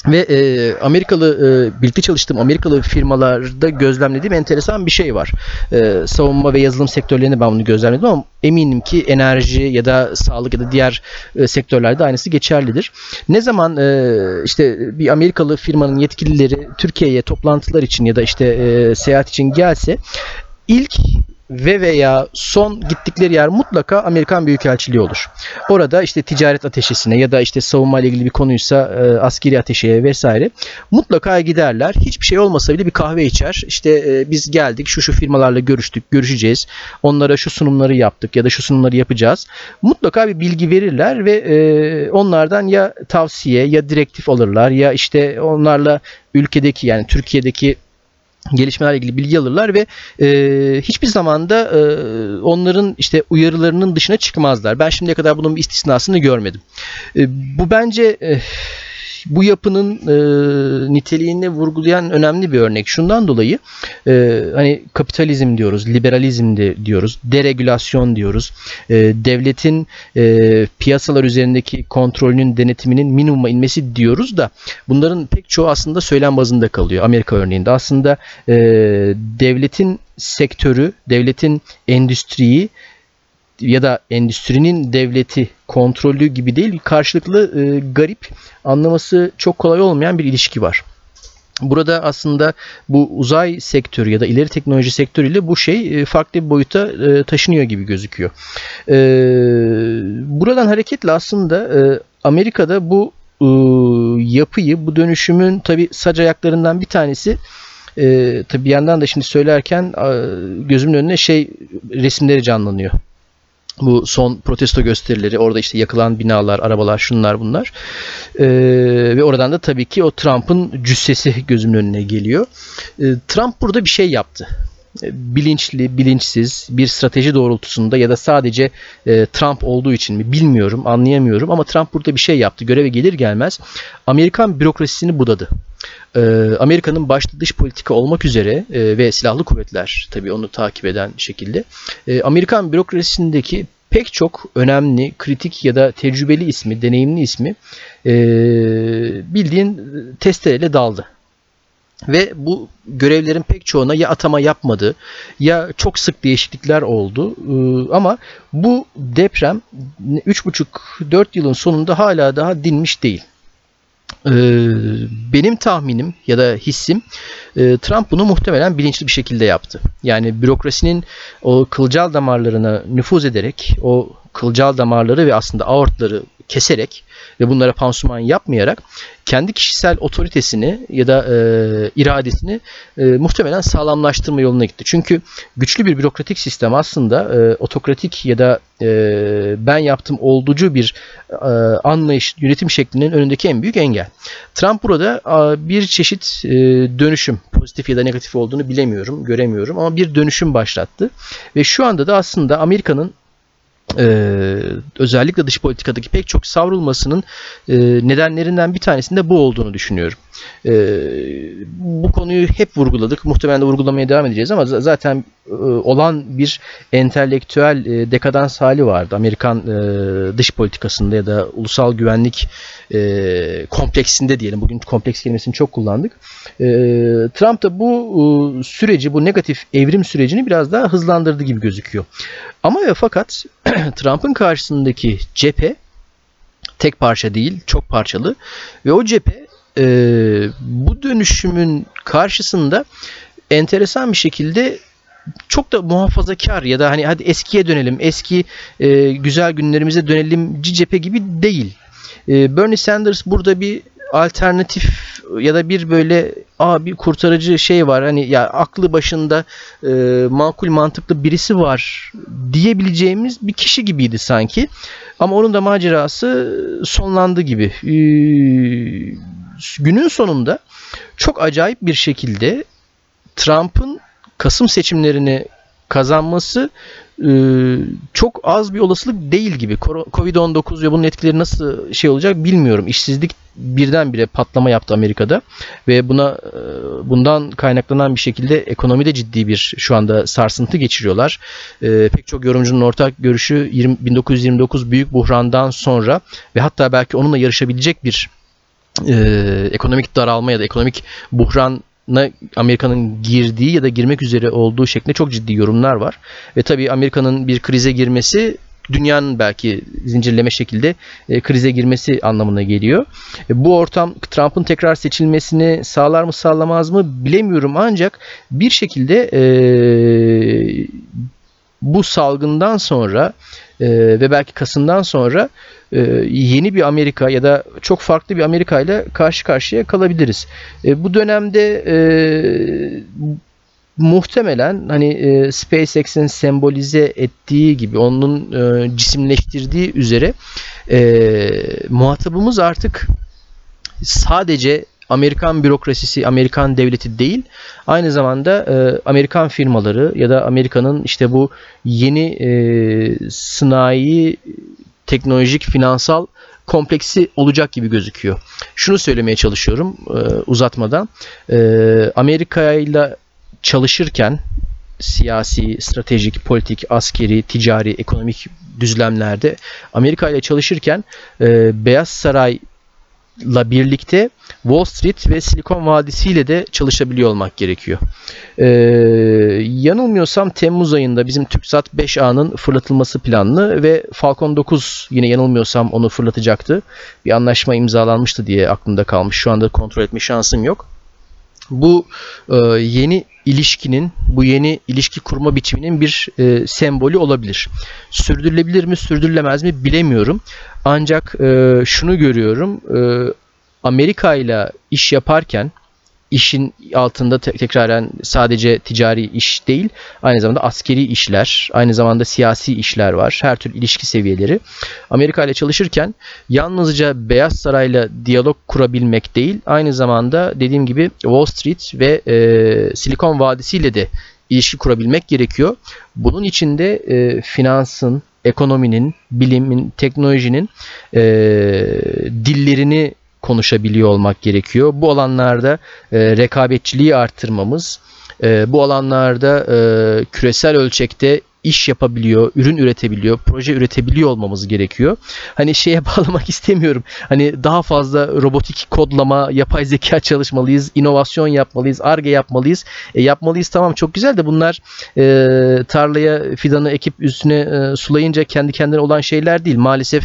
Ve e, Amerikalı e, birlikte çalıştığım Amerikalı firmalarda gözlemlediğim enteresan bir şey var. E, savunma ve yazılım sektörlerinde ben bunu gözlemledim ama eminim ki enerji ya da sağlık ya da diğer e, sektörlerde aynısı geçerlidir. Ne zaman e, işte bir Amerikalı firmanın yetkilileri Türkiye'ye toplantılar için ya da işte e, seyahat için gelse ilk ve veya son gittikleri yer mutlaka Amerikan Büyükelçiliği olur. Orada işte ticaret ateşesine ya da işte savunma ile ilgili bir konuysa e, askeri ateşeye vesaire mutlaka giderler. Hiçbir şey olmasa bile bir kahve içer. İşte e, biz geldik şu şu firmalarla görüştük, görüşeceğiz. Onlara şu sunumları yaptık ya da şu sunumları yapacağız. Mutlaka bir bilgi verirler ve e, onlardan ya tavsiye ya direktif alırlar ya işte onlarla ülkedeki yani Türkiye'deki gelişmelerle ilgili bilgi alırlar ve e, hiçbir zaman da e, onların işte uyarılarının dışına çıkmazlar. Ben şimdiye kadar bunun bir istisnasını görmedim. E, bu bence e, bu yapının e, niteliğini vurgulayan önemli bir örnek. Şundan dolayı e, hani kapitalizm diyoruz, liberalizm de diyoruz, deregülasyon diyoruz. E, devletin e, piyasalar üzerindeki kontrolünün, denetiminin minimuma inmesi diyoruz da bunların pek çoğu aslında söylem bazında kalıyor. Amerika örneğinde aslında e, devletin sektörü, devletin endüstriyi ya da endüstrinin devleti kontrolü gibi değil karşılıklı e, garip anlaması çok kolay olmayan bir ilişki var. Burada aslında bu uzay sektörü ya da ileri teknoloji sektörüyle bu şey e, farklı bir boyuta e, taşınıyor gibi gözüküyor. E, buradan hareketle aslında Amerika'da bu yapıyı, bu dönüşümün tabi sac ayaklarından bir tanesi tabi bir yandan da şimdi söylerken gözümün önüne şey resimleri canlanıyor bu son protesto gösterileri orada işte yakılan binalar, arabalar, şunlar bunlar. Ee, ve oradan da tabii ki o Trump'ın cüssesi gözümün önüne geliyor. Ee, Trump burada bir şey yaptı. Ee, bilinçli, bilinçsiz bir strateji doğrultusunda ya da sadece e, Trump olduğu için mi bilmiyorum, anlayamıyorum ama Trump burada bir şey yaptı. Göreve gelir gelmez Amerikan bürokrasisini budadı. Ee, Amerika'nın başta dış politika olmak üzere e, ve silahlı kuvvetler tabii onu takip eden şekilde e, Amerikan bürokrasisindeki pek çok önemli, kritik ya da tecrübeli ismi, deneyimli ismi e, bildiğin testereyle daldı. Ve bu görevlerin pek çoğuna ya atama yapmadı ya çok sık değişiklikler oldu. Ama bu deprem 3,5-4 yılın sonunda hala daha dinmiş değil. Ee, benim tahminim ya da hissim e, Trump bunu muhtemelen bilinçli bir şekilde yaptı. Yani bürokrasinin o kılcal damarlarına nüfuz ederek o kılcal damarları ve aslında aortları keserek ve bunlara pansuman yapmayarak kendi kişisel otoritesini ya da e, iradesini e, muhtemelen sağlamlaştırma yoluna gitti. Çünkü güçlü bir bürokratik sistem aslında e, otokratik ya da e, ben yaptım olducu bir e, anlayış, yönetim şeklinin önündeki en büyük engel. Trump burada e, bir çeşit e, dönüşüm, pozitif ya da negatif olduğunu bilemiyorum, göremiyorum ama bir dönüşüm başlattı. Ve şu anda da aslında Amerika'nın ee, özellikle dış politikadaki pek çok savrulmasının e, nedenlerinden bir tanesinde bu olduğunu düşünüyorum. E, bu konuyu hep vurguladık. Muhtemelen de vurgulamaya devam edeceğiz ama zaten e, olan bir entelektüel e, dekadans hali vardı. Amerikan e, dış politikasında ya da ulusal güvenlik e, kompleksinde diyelim. Bugün kompleks kelimesini çok kullandık. E, Trump da bu e, süreci, bu negatif evrim sürecini biraz daha hızlandırdı gibi gözüküyor. Ama ve fakat Trump'ın karşısındaki cephe tek parça değil, çok parçalı ve o cephe e, bu dönüşümün karşısında enteresan bir şekilde çok da muhafazakar ya da hani hadi eskiye dönelim, eski e, güzel günlerimize dönelim cephe gibi değil. E, Bernie Sanders burada bir alternatif ya da bir böyle aa bir kurtarıcı şey var hani ya aklı başında e, makul mantıklı birisi var diyebileceğimiz bir kişi gibiydi sanki. Ama onun da macerası sonlandı gibi. E, günün sonunda çok acayip bir şekilde Trump'ın Kasım seçimlerini kazanması çok az bir olasılık değil gibi. Covid-19 ve bunun etkileri nasıl şey olacak bilmiyorum. İşsizlik birdenbire patlama yaptı Amerika'da ve buna e, bundan kaynaklanan bir şekilde ekonomide ciddi bir şu anda sarsıntı geçiriyorlar. E, pek çok yorumcunun ortak görüşü 20, 1929 büyük buhrandan sonra ve hatta belki onunla yarışabilecek bir e, ekonomik daralma ya da ekonomik buhran Amerika'nın girdiği ya da girmek üzere olduğu şeklinde çok ciddi yorumlar var. Ve tabii Amerika'nın bir krize girmesi dünyanın belki zincirleme şekilde e, krize girmesi anlamına geliyor. E, bu ortam Trump'ın tekrar seçilmesini sağlar mı sağlamaz mı bilemiyorum ancak bir şekilde e, bu salgından sonra e, ve belki Kasım'dan sonra e, yeni bir Amerika ya da çok farklı bir Amerika ile karşı karşıya kalabiliriz. E, bu dönemde e, muhtemelen hani e, SpaceX'in sembolize ettiği gibi onun e, cisimleştirdiği üzere e, muhatabımız artık sadece Amerikan bürokrasisi, Amerikan devleti değil, aynı zamanda e, Amerikan firmaları ya da Amerika'nın işte bu yeni e, sanayi, teknolojik, finansal kompleksi olacak gibi gözüküyor. Şunu söylemeye çalışıyorum e, uzatmadan. E, Amerika ile çalışırken siyasi, stratejik, politik, askeri, ticari, ekonomik düzlemlerde Amerika ile çalışırken e, Beyaz Saray la birlikte Wall Street ve Silikon Vadisi ile de çalışabiliyor olmak gerekiyor. Ee, yanılmıyorsam Temmuz ayında bizim TürkSat 5A'nın fırlatılması planlı ve Falcon 9 yine yanılmıyorsam onu fırlatacaktı. Bir anlaşma imzalanmıştı diye aklımda kalmış. Şu anda kontrol etme şansım yok. Bu e, yeni ilişkinin, bu yeni ilişki kurma biçiminin bir e, sembolü olabilir. Sürdürülebilir mi, sürdürülemez mi bilemiyorum. Ancak e, şunu görüyorum. E, Amerika ile iş yaparken işin altında te- tekraren sadece ticari iş değil, aynı zamanda askeri işler, aynı zamanda siyasi işler var. Her tür ilişki seviyeleri. Amerika ile çalışırken yalnızca Beyaz Saray'la diyalog kurabilmek değil, aynı zamanda dediğim gibi Wall Street ve e, Silikon Vadisi ile de ilişki kurabilmek gerekiyor. Bunun için de e, finansın, ekonominin, bilimin, teknolojinin e, dillerini konuşabiliyor olmak gerekiyor. Bu alanlarda e, rekabetçiliği arttırmamız, e, bu alanlarda e, küresel ölçekte iş yapabiliyor, ürün üretebiliyor, proje üretebiliyor olmamız gerekiyor. Hani şeye bağlamak istemiyorum. Hani daha fazla robotik kodlama, yapay zeka çalışmalıyız, inovasyon yapmalıyız, arge yapmalıyız. E, yapmalıyız tamam çok güzel de bunlar e, tarlaya fidanı ekip üstüne e, sulayınca kendi kendine olan şeyler değil. Maalesef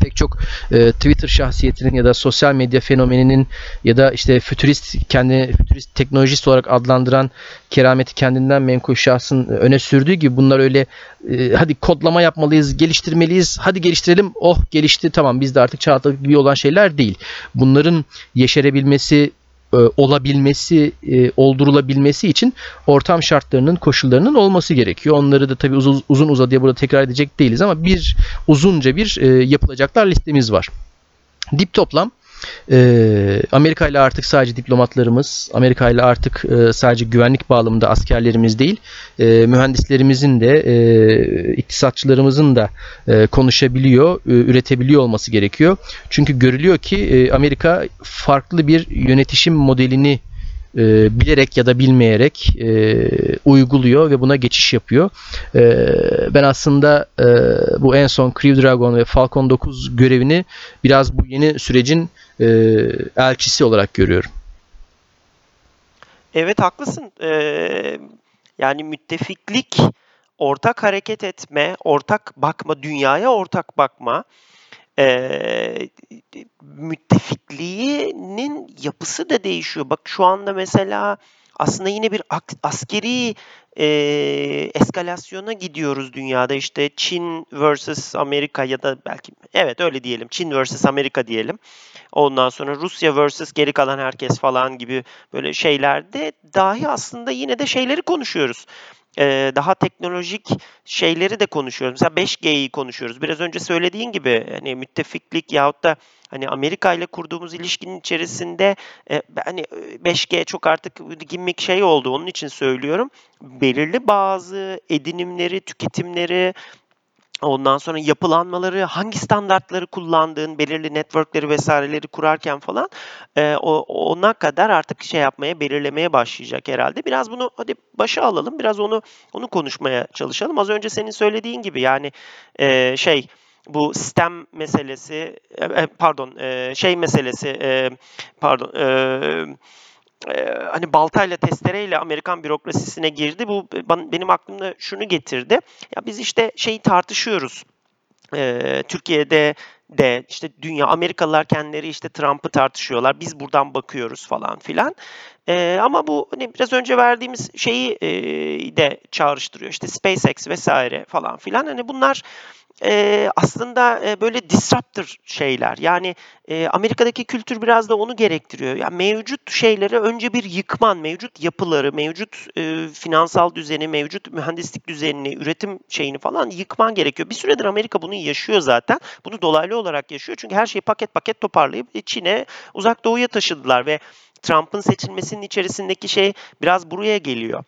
pek çok e, Twitter şahsiyetinin ya da sosyal medya fenomeninin ya da işte fütürist kendi fütürist teknolojist olarak adlandıran kerameti kendinden menkul şahsın öne sürdüğü gibi bunlar öyle e, hadi kodlama yapmalıyız, geliştirmeliyiz, hadi geliştirelim, oh gelişti tamam biz de artık çağda gibi olan şeyler değil. Bunların yeşerebilmesi e, olabilmesi, e, oldurulabilmesi için ortam şartlarının, koşullarının olması gerekiyor. Onları da tabii uzun, uzun uzadıya burada tekrar edecek değiliz ama bir uzunca bir e, yapılacaklar listemiz var. Dip toplam e, Amerika ile artık sadece diplomatlarımız, Amerika ile artık e, sadece güvenlik bağlamında askerlerimiz değil, e, mühendislerimizin de, e, iktisatçılarımızın da e, konuşabiliyor, e, üretebiliyor olması gerekiyor. Çünkü görülüyor ki e, Amerika farklı bir yönetişim modelini e, bilerek ya da bilmeyerek e, uyguluyor ve buna geçiş yapıyor. E, ben aslında e, bu en son Crew Dragon ve Falcon 9 görevini biraz bu yeni sürecin e, elçisi olarak görüyorum. Evet haklısın. Ee, yani müttefiklik ortak hareket etme, ortak bakma, dünyaya ortak bakma, e, müttefikliğinin yapısı da değişiyor. Bak şu anda mesela aslında yine bir askeri e, eskalasyona gidiyoruz dünyada. İşte Çin vs Amerika ya da belki evet öyle diyelim. Çin vs Amerika diyelim. Ondan sonra Rusya vs geri kalan herkes falan gibi böyle şeylerde dahi aslında yine de şeyleri konuşuyoruz e, daha teknolojik şeyleri de konuşuyoruz. Mesela 5G'yi konuşuyoruz. Biraz önce söylediğin gibi hani müttefiklik yahut da hani Amerika ile kurduğumuz ilişkinin içerisinde e, hani 5G çok artık gimmick şey oldu. Onun için söylüyorum. Belirli bazı edinimleri, tüketimleri, Ondan sonra yapılanmaları, hangi standartları kullandığın, belirli networkleri vesaireleri kurarken falan e, o, ona kadar artık şey yapmaya, belirlemeye başlayacak herhalde. Biraz bunu hadi başa alalım, biraz onu onu konuşmaya çalışalım. Az önce senin söylediğin gibi yani e, şey bu sistem meselesi, e, e pardon e, şey meselesi, e, pardon. E, hani baltayla testereyle Amerikan bürokrasisine girdi. Bu benim aklımda şunu getirdi. Ya biz işte şeyi tartışıyoruz. Ee, Türkiye'de de işte dünya Amerikalılar kendileri işte Trump'ı tartışıyorlar. Biz buradan bakıyoruz falan filan. Ee, ama bu hani biraz önce verdiğimiz şeyi e, de çağrıştırıyor. İşte SpaceX vesaire falan filan. Hani bunlar e, aslında e, böyle disruptor şeyler. Yani e, Amerika'daki kültür biraz da onu gerektiriyor. Yani mevcut şeyleri önce bir yıkman, mevcut yapıları, mevcut e, finansal düzeni, mevcut mühendislik düzenini, üretim şeyini falan yıkman gerekiyor. Bir süredir Amerika bunu yaşıyor zaten. Bunu dolaylı olarak yaşıyor. Çünkü her şeyi paket paket toparlayıp Çin'e, uzak doğuya taşıdılar ve Trump'ın seçilmesinin içerisindeki şey biraz buraya geliyor.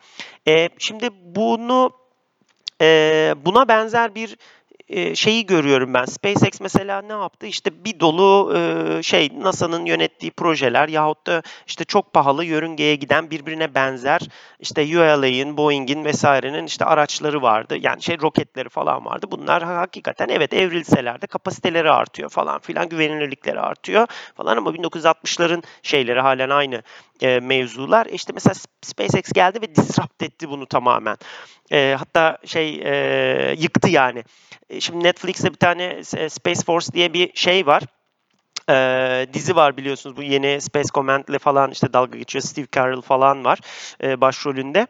E, şimdi bunu e, buna benzer bir şeyi görüyorum ben. SpaceX mesela ne yaptı? İşte bir dolu şey NASA'nın yönettiği projeler yahut da işte çok pahalı yörüngeye giden birbirine benzer işte ULA'in, Boeing'in vesairenin işte araçları vardı. Yani şey roketleri falan vardı. Bunlar hakikaten evet evrilseler de kapasiteleri artıyor falan filan güvenilirlikleri artıyor falan ama 1960'ların şeyleri halen aynı e, mevzular. İşte mesela SpaceX geldi ve disrupt etti bunu tamamen. E, hatta şey e, yıktı yani. E, şimdi Netflix'te bir tane e, Space Force diye bir şey var e, dizi var biliyorsunuz bu yeni Space Command'le falan işte dalga geçiyor Steve Carell falan var e, başrolünde.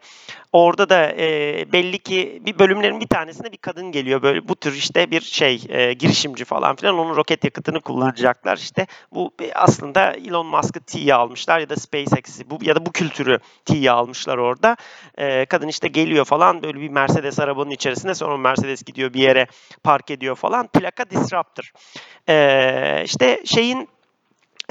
Orada da e, belli ki bir bölümlerin bir tanesinde bir kadın geliyor böyle bu tür işte bir şey e, girişimci falan filan onun roket yakıtını kullanacaklar işte bu aslında Elon Musk'ı tiye almışlar ya da SpaceX'i bu ya da bu kültürü tiye almışlar orada. E, kadın işte geliyor falan böyle bir Mercedes arabanın içerisinde sonra Mercedes gidiyor bir yere park ediyor falan plaka disruptor. E, işte şeyin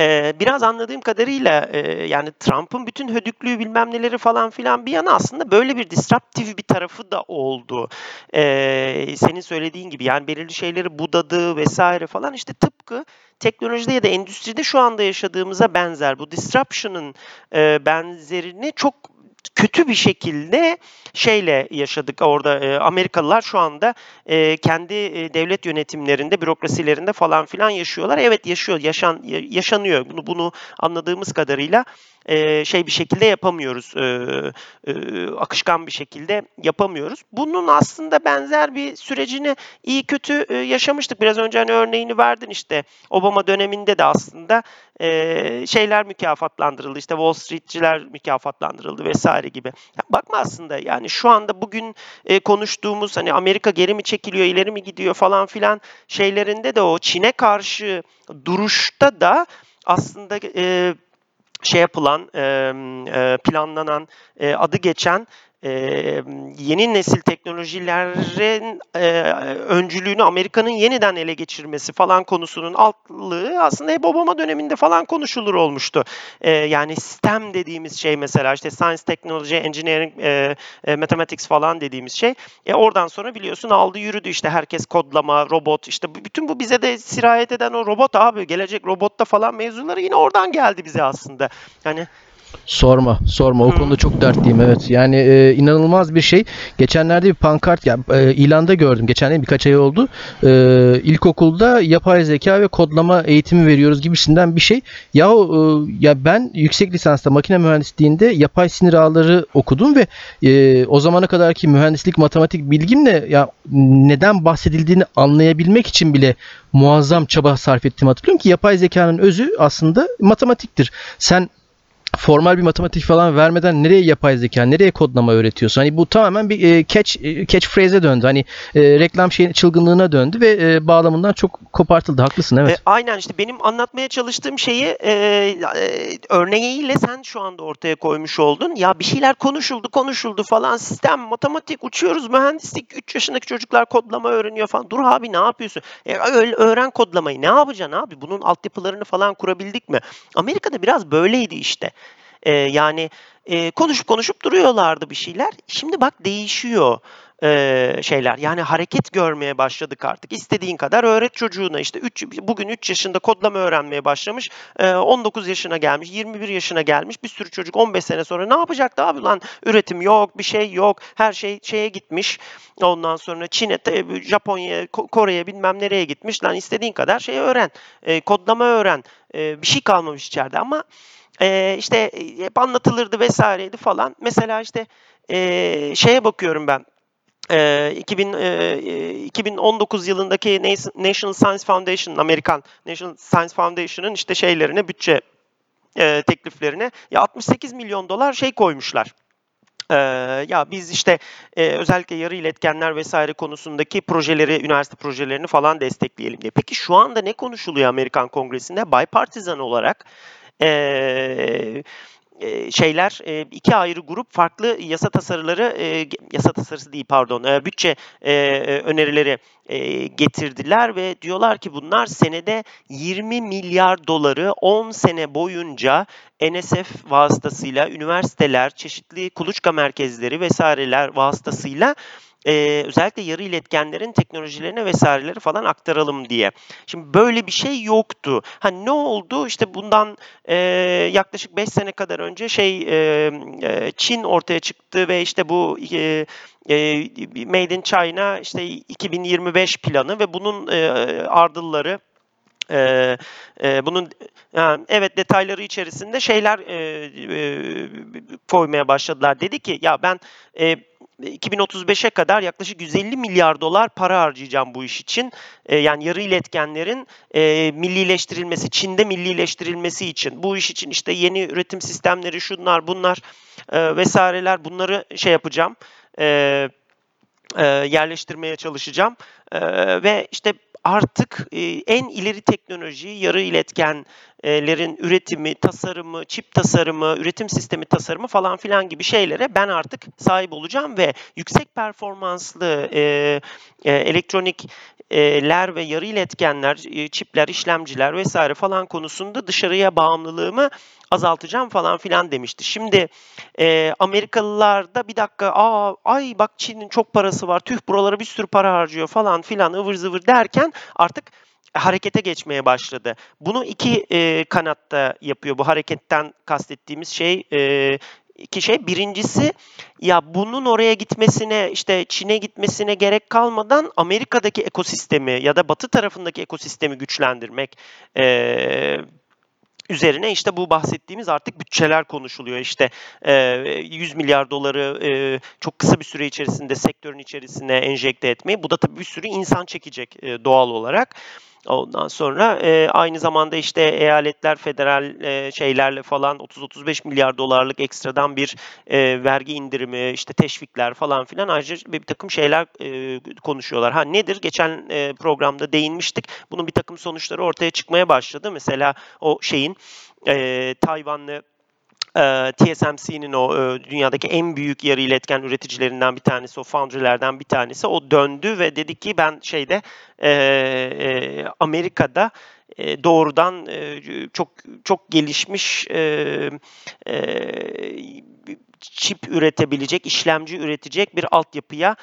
ee, biraz anladığım kadarıyla e, yani Trump'ın bütün hödüklüğü bilmem neleri falan filan bir yana aslında böyle bir disruptif bir tarafı da oldu. Ee, senin söylediğin gibi yani belirli şeyleri budadı vesaire falan işte tıpkı teknolojide ya da endüstride şu anda yaşadığımıza benzer. Bu disruption'ın e, benzerini çok kötü bir şekilde şeyle yaşadık orada e, Amerikalılar şu anda e, kendi e, devlet yönetimlerinde, bürokrasilerinde falan filan yaşıyorlar. Evet yaşıyor, yaşan yaşanıyor. Bunu bunu anladığımız kadarıyla e, şey bir şekilde yapamıyoruz. E, e, akışkan bir şekilde yapamıyoruz. Bunun aslında benzer bir sürecini iyi kötü e, yaşamıştık. Biraz önce hani örneğini verdin işte Obama döneminde de aslında e, şeyler mükafatlandırıldı. İşte Wall Street'ciler mükafatlandırıldı vesaire gibi. Ya bakma aslında yani şu anda bugün e, konuştuğumuz hani Amerika geri mi çekiliyor, ileri mi gidiyor falan filan şeylerinde de o Çin'e karşı duruşta da aslında e, şey yapılan, planlanan, adı geçen yeni nesil teknolojilerin e, öncülüğünü Amerika'nın yeniden ele geçirmesi falan konusunun altlığı aslında hep Obama döneminde falan konuşulur olmuştu. E, yani STEM dediğimiz şey mesela işte Science, Technology, Engineering, e, e, Mathematics falan dediğimiz şey. E, oradan sonra biliyorsun aldı yürüdü işte herkes kodlama, robot işte bütün bu bize de sirayet eden o robot abi gelecek robotta falan mevzuları yine oradan geldi bize aslında. Yani Sorma, sorma. O Hı. konuda çok dertliyim evet. Yani e, inanılmaz bir şey. Geçenlerde bir pankart ya e, ilanda gördüm. Geçen değil birkaç ay oldu. E, ilkokulda yapay zeka ve kodlama eğitimi veriyoruz gibisinden bir şey. Ya e, ya ben yüksek lisansta makine mühendisliğinde yapay sinir ağları okudum ve e, o zamana kadarki mühendislik matematik bilgimle ya neden bahsedildiğini anlayabilmek için bile muazzam çaba sarf ettiğimi hatırlıyorum ki yapay zekanın özü aslında matematiktir. Sen formal bir matematik falan vermeden nereye yapay zeka, nereye kodlama öğretiyorsun? Hani bu tamamen bir e, catch e, catch phrase'e döndü. Hani e, reklam şeyin çılgınlığına döndü ve e, bağlamından çok kopartıldı. Haklısın evet. E, aynen işte benim anlatmaya çalıştığım şeyi e, e, örneğiyle sen şu anda ortaya koymuş oldun. Ya bir şeyler konuşuldu konuşuldu falan sistem, matematik uçuyoruz mühendislik 3 yaşındaki çocuklar kodlama öğreniyor falan. Dur abi ne yapıyorsun? E, öğren kodlamayı ne yapacaksın abi? Bunun altyapılarını falan kurabildik mi? Amerika'da biraz böyleydi işte. E, yani e, konuşup konuşup duruyorlardı bir şeyler. Şimdi bak değişiyor e, şeyler. Yani hareket görmeye başladık artık. İstediğin kadar öğret çocuğuna. İşte üç, bugün 3 yaşında kodlama öğrenmeye başlamış. E, 19 yaşına gelmiş, 21 yaşına gelmiş. Bir sürü çocuk 15 sene sonra ne yapacaktı abi lan? Üretim yok, bir şey yok. Her şey şeye gitmiş. Ondan sonra Çin'e, Japonya'ya, Ko- Kore'ye bilmem nereye gitmiş. Lan istediğin kadar şey öğren. E, kodlama öğren. E, bir şey kalmamış içeride ama e, işte hep anlatılırdı vesaireydi falan. Mesela işte e, şeye bakıyorum ben. E, 2000, e, 2019 yılındaki National Science Foundation, Amerikan National Science Foundation'ın işte şeylerine, bütçe e, tekliflerine ya 68 milyon dolar şey koymuşlar. Ee, ya biz işte e, özellikle yarı iletkenler vesaire konusundaki projeleri, üniversite projelerini falan destekleyelim diye. Peki şu anda ne konuşuluyor Amerikan Kongresi'nde? Bipartisan olarak e, e, şeyler iki ayrı grup farklı yasa tasarıları yasa tasarısı değil pardon bütçe önerileri getirdiler ve diyorlar ki bunlar senede 20 milyar doları 10 sene boyunca NSF vasıtasıyla üniversiteler, çeşitli kuluçka merkezleri vesaireler vasıtasıyla e, özellikle yarı iletkenlerin teknolojilerine vesaireleri falan aktaralım diye. Şimdi böyle bir şey yoktu. Ha ne oldu? İşte bundan e, yaklaşık 5 sene kadar önce şey e, e, Çin ortaya çıktı ve işte bu e, e, Made in China işte 2025 planı ve bunun ardılları bunun evet detayları içerisinde şeyler koymaya başladılar. Dedi ki ya ben 2035'e kadar yaklaşık 150 milyar dolar para harcayacağım bu iş için. E, yani yarı iletkenlerin e, millileştirilmesi, Çin'de millileştirilmesi için. Bu iş için işte yeni üretim sistemleri, şunlar bunlar e, vesaireler bunları şey yapacağım. E, e, yerleştirmeye çalışacağım. E, ve işte artık e, en ileri teknoloji, yarı iletkenlerin üretimi, tasarımı, çip tasarımı, üretim sistemi tasarımı falan filan gibi şeylere ben artık sahip olacağım ve yüksek performanslı e, e, elektronikler ve yarı iletkenler, e, çipler, işlemciler vesaire falan konusunda dışarıya bağımlılığımı azaltacağım falan filan demişti. Şimdi e, Amerikalılar da bir dakika aa ay bak Çin'in çok parası var tüh buralara bir sürü para harcıyor falan filan ıvır zıvır derken artık harekete geçmeye başladı. Bunu iki e, kanatta yapıyor. Bu hareketten kastettiğimiz şey e, iki şey. Birincisi ya bunun oraya gitmesine işte Çin'e gitmesine gerek kalmadan Amerika'daki ekosistemi ya da Batı tarafındaki ekosistemi güçlendirmek. E, üzerine işte bu bahsettiğimiz artık bütçeler konuşuluyor. İşte e, 100 milyar doları e, çok kısa bir süre içerisinde sektörün içerisine enjekte etmeyi. Bu da tabii bir sürü insan çekecek e, doğal olarak. Ondan sonra e, aynı zamanda işte eyaletler federal e, şeylerle falan 30-35 milyar dolarlık ekstradan bir e, vergi indirimi, işte teşvikler falan filan ayrıca bir takım şeyler e, konuşuyorlar. Ha nedir? Geçen e, programda değinmiştik. Bunun bir takım sonuçları ortaya çıkmaya başladı. Mesela o şeyin e, Tayvanlı e, TSMC'nin o e, dünyadaki en büyük yarı iletken üreticilerinden bir tanesi, o foundry'lerden bir tanesi. O döndü ve dedi ki ben şeyde e, e, Amerika'da doğrudan çok çok gelişmiş çip üretebilecek, işlemci üretecek bir altyapıya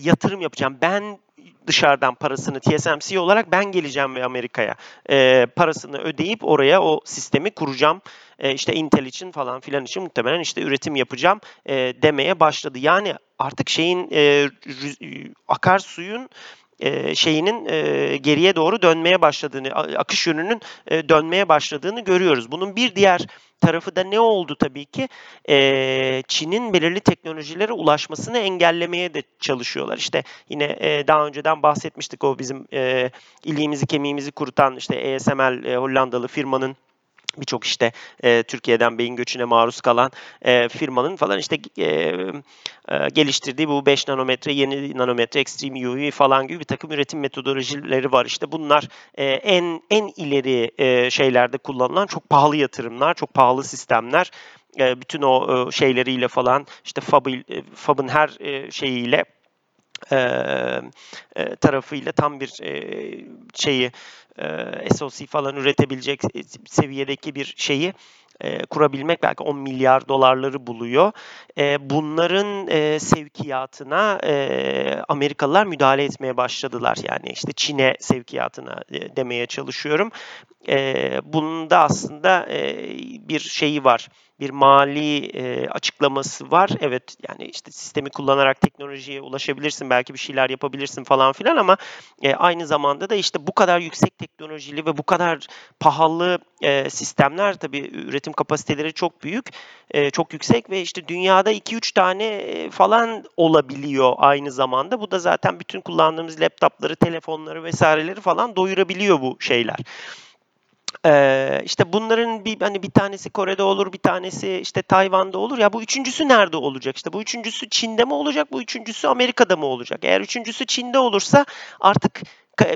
yatırım yapacağım. Ben dışarıdan parasını TSMC olarak ben geleceğim ve Amerika'ya e, parasını ödeyip oraya o sistemi kuracağım. E, işte Intel için falan filan için muhtemelen işte üretim yapacağım e, demeye başladı. Yani artık şeyin e, akarsuyun e, şeyinin e, geriye doğru dönmeye başladığını, akış yönünün e, dönmeye başladığını görüyoruz. Bunun bir diğer tarafı da ne oldu tabii ki? E, Çin'in belirli teknolojilere ulaşmasını engellemeye de çalışıyorlar. İşte yine e, daha önceden bahsetmiştik o bizim e, iliğimizi kemiğimizi kurutan işte ASML e, Hollandalı firmanın birçok işte e, Türkiye'den beyin göçüne maruz kalan e, firmanın falan işte e, e, geliştirdiği bu 5 nanometre, yeni nanometre, extreme UV falan gibi bir takım üretim metodolojileri var. İşte bunlar e, en en ileri e, şeylerde kullanılan çok pahalı yatırımlar, çok pahalı sistemler. E, bütün o e, şeyleriyle falan işte Fab'ın Fab her e, şeyiyle e, e, tarafıyla tam bir e, şeyi e, SoC falan üretebilecek seviyedeki bir şeyi e, kurabilmek belki 10 milyar dolarları buluyor. E, bunların e, sevkiyatına e, Amerikalılar müdahale etmeye başladılar. Yani işte Çin'e sevkiyatına e, demeye çalışıyorum. E, bunun da aslında e, bir şeyi var bir mali e, açıklaması var. Evet yani işte sistemi kullanarak teknolojiye ulaşabilirsin, belki bir şeyler yapabilirsin falan filan ama e, aynı zamanda da işte bu kadar yüksek teknolojili ve bu kadar pahalı e, sistemler tabii üretim kapasiteleri çok büyük, e, çok yüksek ve işte dünyada 2-3 tane falan olabiliyor aynı zamanda. Bu da zaten bütün kullandığımız laptopları, telefonları vesaireleri falan doyurabiliyor bu şeyler. Ee, işte bunların bir hani bir tanesi Kore'de olur, bir tanesi işte Tayvan'da olur. Ya bu üçüncüsü nerede olacak? İşte bu üçüncüsü Çin'de mi olacak? Bu üçüncüsü Amerika'da mı olacak? Eğer üçüncüsü Çin'de olursa artık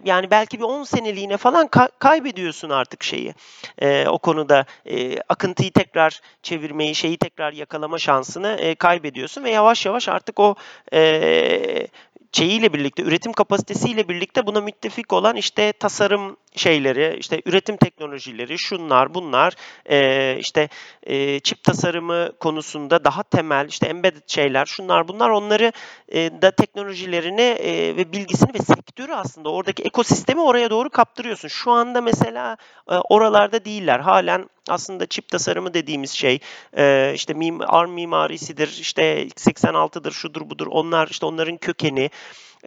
yani belki bir 10 seneliğine falan ka- kaybediyorsun artık şeyi e, o konuda e, akıntıyı tekrar çevirmeyi şeyi tekrar yakalama şansını e, kaybediyorsun ve yavaş yavaş artık o e, şeyiyle birlikte, üretim kapasitesiyle birlikte buna müttefik olan işte tasarım şeyleri, işte üretim teknolojileri, şunlar, bunlar, e, işte e, çip tasarımı konusunda daha temel, işte embedded şeyler, şunlar, bunlar onları e, da teknolojilerini e, ve bilgisini ve sektörü aslında oradaki ekosistemi oraya doğru kaptırıyorsun. Şu anda mesela e, oralarda değiller. Halen aslında çip tasarımı dediğimiz şey e, işte mim, ARM mimarisidir, işte 86'dır, şudur budur. Onlar işte onların kökeni.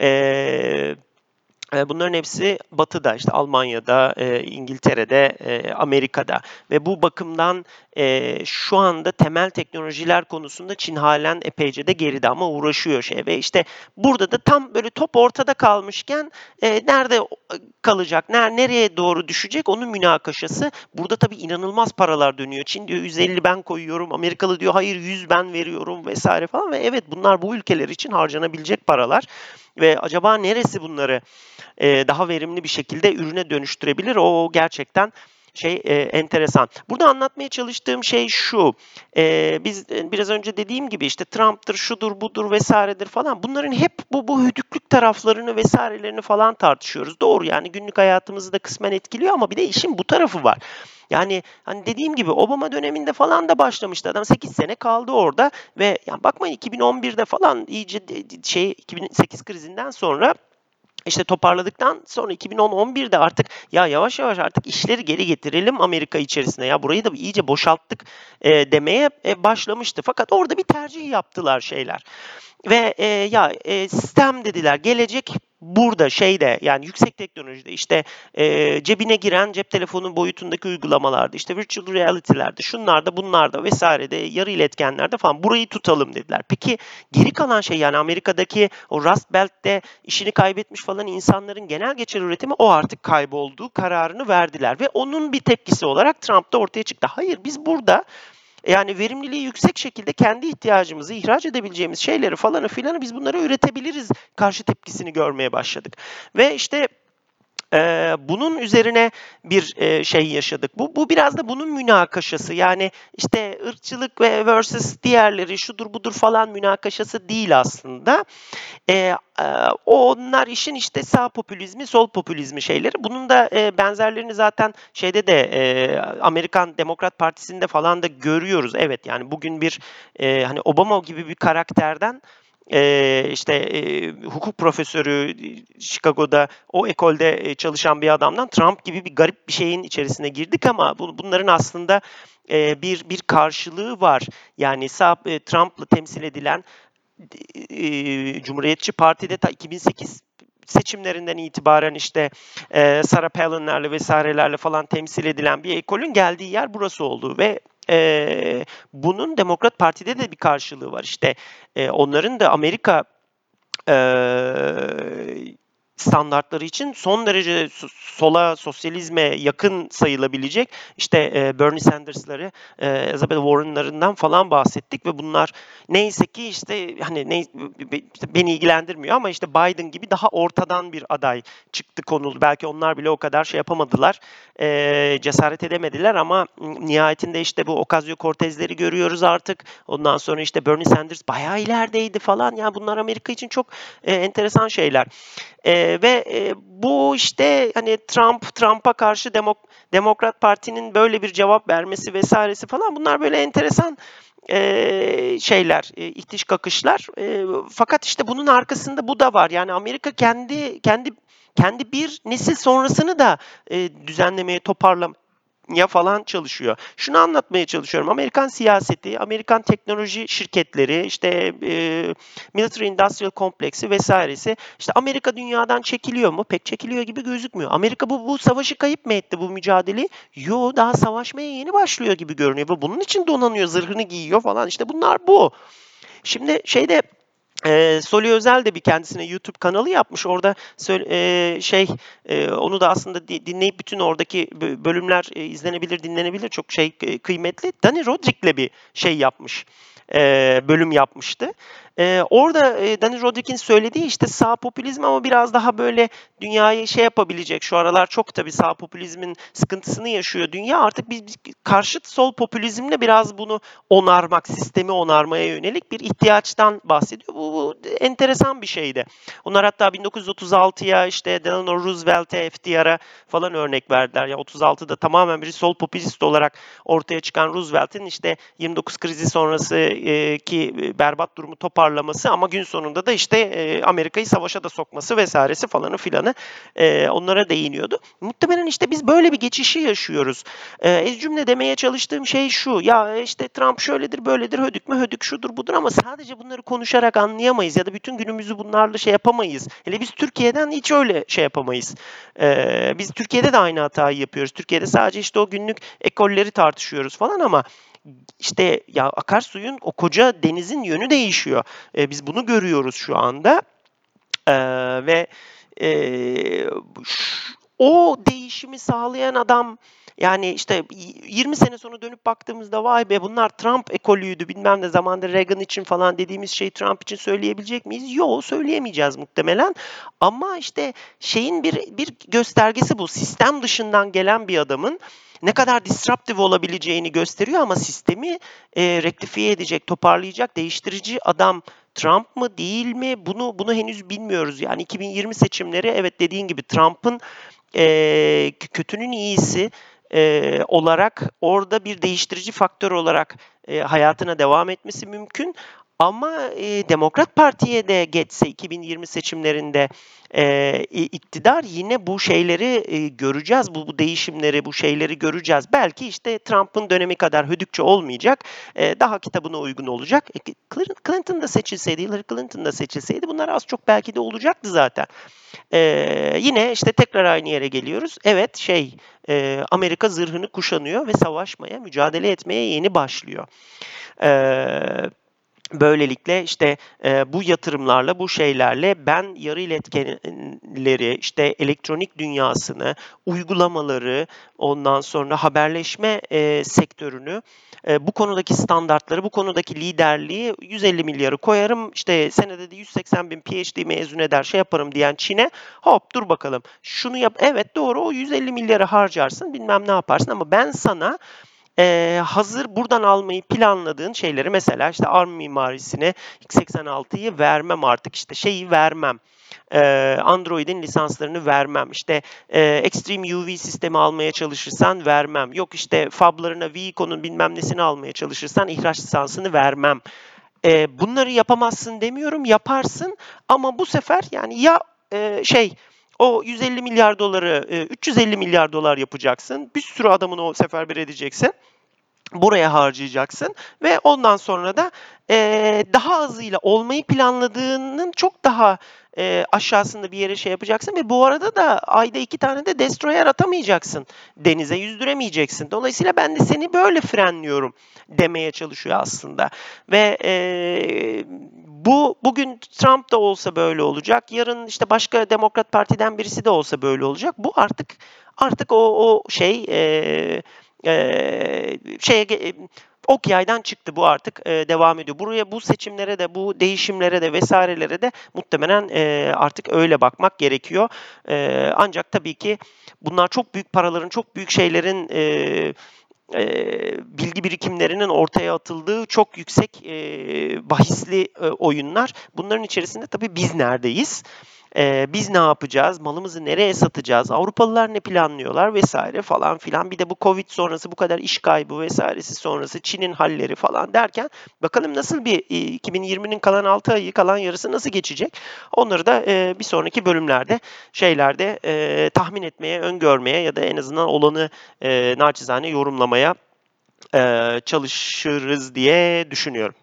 E, Bunların hepsi Batı'da, işte Almanya'da, İngiltere'de, Amerika'da. Ve bu bakımdan şu anda temel teknolojiler konusunda Çin halen epeyce de geride ama uğraşıyor şey ve işte burada da tam böyle top ortada kalmışken nerede kalacak, nereye doğru düşecek onun münakaşası. Burada tabii inanılmaz paralar dönüyor. Çin diyor 150 ben koyuyorum, Amerikalı diyor hayır 100 ben veriyorum vesaire falan ve evet bunlar bu ülkeler için harcanabilecek paralar ve acaba neresi bunları e, daha verimli bir şekilde ürüne dönüştürebilir? O gerçekten şey e, enteresan. Burada anlatmaya çalıştığım şey şu. E, biz e, biraz önce dediğim gibi işte Trump'tır, şudur, budur vesairedir falan. Bunların hep bu bu hüdüklük taraflarını vesairelerini falan tartışıyoruz. Doğru yani günlük hayatımızı da kısmen etkiliyor ama bir de işin bu tarafı var. Yani hani dediğim gibi Obama döneminde falan da başlamıştı adam 8 sene kaldı orada ve yani bakmayın 2011'de falan iyice şey 2008 krizinden sonra işte toparladıktan sonra 2010-11'de artık ya yavaş yavaş artık işleri geri getirelim Amerika içerisine ya burayı da iyice boşalttık e, demeye e, başlamıştı. Fakat orada bir tercih yaptılar şeyler. Ve e, ya e, sistem dediler gelecek burada şeyde yani yüksek teknolojide işte e, cebine giren cep telefonu boyutundaki uygulamalarda işte virtual reality'lerde şunlarda bunlarda vesairede yarı iletkenlerde falan burayı tutalım dediler. Peki geri kalan şey yani Amerika'daki o Rust Belt'te işini kaybetmiş falan insanların genel geçer üretimi o artık kaybolduğu kararını verdiler ve onun bir tepkisi olarak Trump da ortaya çıktı. Hayır biz burada yani verimliliği yüksek şekilde kendi ihtiyacımızı ihraç edebileceğimiz şeyleri falanı filanı biz bunları üretebiliriz karşı tepkisini görmeye başladık. Ve işte ee, bunun üzerine bir e, şey yaşadık. Bu, bu biraz da bunun münakaşası. Yani işte ırkçılık ve versus diğerleri şudur budur falan münakaşası değil aslında. Ee, e, onlar işin işte sağ popülizmi, sol popülizmi şeyleri. Bunun da e, benzerlerini zaten şeyde de e, Amerikan Demokrat Partisi'nde falan da görüyoruz. Evet yani bugün bir e, hani Obama gibi bir karakterden e, işte e, hukuk profesörü Chicago'da o ekolde e, çalışan bir adamdan Trump gibi bir garip bir şeyin içerisine girdik ama bu, bunların aslında e, bir bir karşılığı var. Yani e, Trump'la temsil edilen e, Cumhuriyetçi Parti'de ta 2008 seçimlerinden itibaren işte e, Sarah Palin'lerle vesairelerle falan temsil edilen bir ekolün geldiği yer burası oldu ve e, bunun Demokrat Parti'de de bir karşılığı var. İşte e, onların da Amerika e, standartları için son derece sola, sosyalizme yakın sayılabilecek işte e, Bernie Sanders'ları, e, Elizabeth Warren'larından falan bahsettik ve bunlar neyse ki işte hani ne, işte beni ilgilendirmiyor ama işte Biden gibi daha ortadan bir aday çıktı konulu. Belki onlar bile o kadar şey yapamadılar, e, cesaret edemediler ama nihayetinde işte bu Ocasio-Cortez'leri görüyoruz artık. Ondan sonra işte Bernie Sanders bayağı ilerideydi falan. Yani bunlar Amerika için çok e, enteresan şeyler. E, ve e, bu işte hani Trump Trump'a karşı Demok Demokrat Parti'nin böyle bir cevap vermesi vesairesi falan bunlar böyle enteresan e, şeyler, e, itiş kakışlar. E, fakat işte bunun arkasında bu da var. Yani Amerika kendi kendi kendi bir nesil sonrasını da e, düzenlemeye, toparlam ya falan çalışıyor. Şunu anlatmaya çalışıyorum. Amerikan siyaseti, Amerikan teknoloji şirketleri, işte e, military industrial kompleksi vesairesi işte Amerika dünyadan çekiliyor mu? Pek çekiliyor gibi gözükmüyor. Amerika bu, bu savaşı kayıp mı etti bu mücadeleyi? Yo daha savaşmaya yeni başlıyor gibi görünüyor. Bunun için donanıyor, zırhını giyiyor falan. İşte bunlar bu. Şimdi şeyde e, Soli Özel de bir kendisine YouTube kanalı yapmış. Orada e, şey e, onu da aslında dinleyip bütün oradaki bölümler e, izlenebilir, dinlenebilir. Çok şey e, kıymetli. Danny Roderick'le bir şey yapmış. E, bölüm yapmıştı. Ee, orada e, Danny Roderick'in söylediği işte sağ popülizm ama biraz daha böyle dünyayı şey yapabilecek. Şu aralar çok tabii sağ popülizmin sıkıntısını yaşıyor dünya. Artık biz, biz karşıt sol popülizmle biraz bunu onarmak, sistemi onarmaya yönelik bir ihtiyaçtan bahsediyor. Bu, bu enteresan bir şeydi. Onlar hatta 1936'ya işte Delano Roosevelt'e, FDR'a falan örnek verdiler. Ya 36'da tamamen bir sol popülist olarak ortaya çıkan Roosevelt'in işte 29 krizi sonrası e, ki berbat durumu toparlamak toparlaması ama gün sonunda da işte e, Amerika'yı savaşa da sokması vesairesi falanı filanı e, onlara değiniyordu. Muhtemelen işte biz böyle bir geçişi yaşıyoruz. E, ez cümle demeye çalıştığım şey şu ya işte Trump şöyledir böyledir hödük mü hödük şudur budur ama sadece bunları konuşarak anlayamayız ya da bütün günümüzü bunlarla şey yapamayız. Hele biz Türkiye'den hiç öyle şey yapamayız. E, biz Türkiye'de de aynı hatayı yapıyoruz. Türkiye'de sadece işte o günlük ekolleri tartışıyoruz falan ama işte ya akarsuyun o koca denizin yönü değişiyor. E, biz bunu görüyoruz şu anda e, ve e, o değişimi sağlayan adam yani işte 20 sene sonra dönüp baktığımızda vay be bunlar Trump ekolüydü bilmem ne zamanda Reagan için falan dediğimiz şey Trump için söyleyebilecek miyiz? Yok söyleyemeyeceğiz muhtemelen. Ama işte şeyin bir bir göstergesi bu. Sistem dışından gelen bir adamın ne kadar disruptive olabileceğini gösteriyor ama sistemi e, rektifiye edecek, toparlayacak, değiştirici adam Trump mı değil mi? Bunu bunu henüz bilmiyoruz. Yani 2020 seçimleri evet dediğin gibi Trump'ın e, kötünün iyisi e, olarak orada bir değiştirici faktör olarak e, hayatına devam etmesi mümkün. Ama e, Demokrat Parti'ye de geçse 2020 seçimlerinde e, iktidar yine bu şeyleri e, göreceğiz. Bu, bu değişimleri, bu şeyleri göreceğiz. Belki işte Trump'ın dönemi kadar hödükçe olmayacak. E, daha kitabına uygun olacak. E, Clinton da seçilseydi, Hillary Clinton da seçilseydi bunlar az çok belki de olacaktı zaten. E, yine işte tekrar aynı yere geliyoruz. Evet şey e, Amerika zırhını kuşanıyor ve savaşmaya, mücadele etmeye yeni başlıyor. Evet Böylelikle işte e, bu yatırımlarla, bu şeylerle ben yarı iletkenleri, işte elektronik dünyasını, uygulamaları, ondan sonra haberleşme e, sektörünü, e, bu konudaki standartları, bu konudaki liderliği 150 milyarı koyarım, işte senede de 180 bin PhD mezun eder, şey yaparım diyen Çin'e hop dur bakalım. Şunu yap, evet doğru o 150 milyarı harcarsın bilmem ne yaparsın ama ben sana e, hazır buradan almayı planladığın şeyleri mesela işte ARM mimarisine x86'yı vermem artık işte şeyi vermem. Android'in lisanslarını vermem. İşte e, Extreme UV sistemi almaya çalışırsan vermem. Yok işte fablarına Vico'nun bilmem nesini almaya çalışırsan ihraç lisansını vermem E, bunları yapamazsın demiyorum, yaparsın ama bu sefer yani ya e, şey o 150 milyar doları e, 350 milyar dolar yapacaksın. Bir sürü adamını o seferber edeceksin buraya harcayacaksın ve ondan sonra da e, daha azıyla olmayı planladığının çok daha e, aşağısında bir yere şey yapacaksın ve bu arada da ayda iki tane de destroyer atamayacaksın. Denize yüzdüremeyeceksin. Dolayısıyla ben de seni böyle frenliyorum demeye çalışıyor aslında. Ve e, bu bugün Trump da olsa böyle olacak. Yarın işte başka Demokrat Parti'den birisi de olsa böyle olacak. Bu artık artık o o şey e, e, şeye ok yaydan çıktı bu artık e, devam ediyor. Buraya bu seçimlere de bu değişimlere de vesairelere de muhtemelen e, artık öyle bakmak gerekiyor. E, ancak tabii ki bunlar çok büyük paraların çok büyük şeylerin bilgi birikimlerinin ortaya atıldığı çok yüksek bahisli oyunlar. Bunların içerisinde tabii biz neredeyiz? Ee, biz ne yapacağız? Malımızı nereye satacağız? Avrupalılar ne planlıyorlar vesaire falan filan. Bir de bu Covid sonrası bu kadar iş kaybı vesairesi sonrası Çin'in halleri falan derken bakalım nasıl bir 2020'nin kalan 6 ayı kalan yarısı nasıl geçecek? Onları da e, bir sonraki bölümlerde şeylerde e, tahmin etmeye, öngörmeye ya da en azından olanı e, naçizane yorumlamaya e, çalışırız diye düşünüyorum.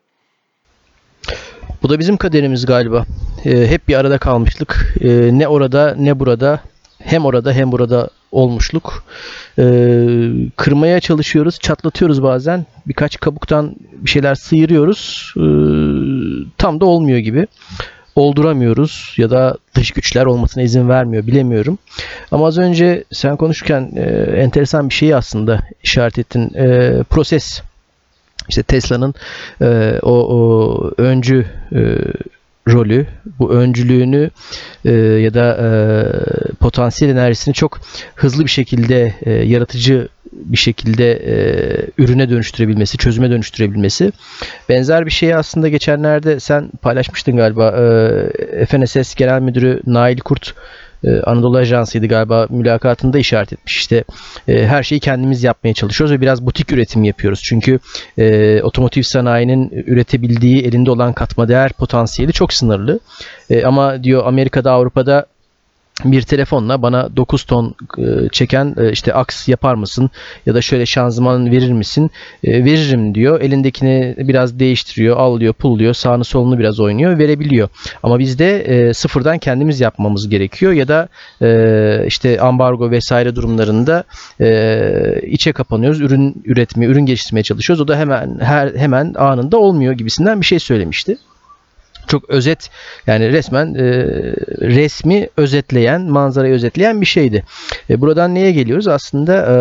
Bu da bizim kaderimiz galiba. E, hep bir arada kalmışlık. E, ne orada ne burada. Hem orada hem burada olmuşluk. E, kırmaya çalışıyoruz, çatlatıyoruz bazen. Birkaç kabuktan bir şeyler sıyırıyoruz. E, tam da olmuyor gibi. Olduramıyoruz ya da dış güçler olmasına izin vermiyor bilemiyorum. Ama az önce sen konuşurken e, enteresan bir şeyi aslında işaret ettin. E, proses işte Tesla'nın e, o, o öncü e, rolü, bu öncülüğünü e, ya da e, potansiyel enerjisini çok hızlı bir şekilde e, yaratıcı bir şekilde e, ürüne dönüştürebilmesi, çözüme dönüştürebilmesi. Benzer bir şeyi aslında geçenlerde sen paylaşmıştın galiba. E, FNSS Genel Müdürü Nail Kurt e, Anadolu Ajansı'ydı galiba mülakatında işaret etmiş. İşte e, her şeyi kendimiz yapmaya çalışıyoruz ve biraz butik üretim yapıyoruz. Çünkü e, otomotiv sanayinin üretebildiği elinde olan katma değer potansiyeli çok sınırlı. E, ama diyor Amerika'da Avrupa'da bir telefonla bana 9 ton e, çeken e, işte aks yapar mısın ya da şöyle şanzıman verir misin? E, veririm diyor. Elindekini biraz değiştiriyor, alıyor, pulluyor, sağını solunu biraz oynuyor, verebiliyor. Ama bizde sıfırdan kendimiz yapmamız gerekiyor ya da işte ambargo vesaire durumlarında içe kapanıyoruz. Ürün üretmeye, ürün geliştirmeye çalışıyoruz. O da hemen her hemen anında olmuyor gibisinden bir şey söylemişti çok özet yani resmen e, resmi özetleyen, manzarayı özetleyen bir şeydi. E, buradan neye geliyoruz? Aslında e,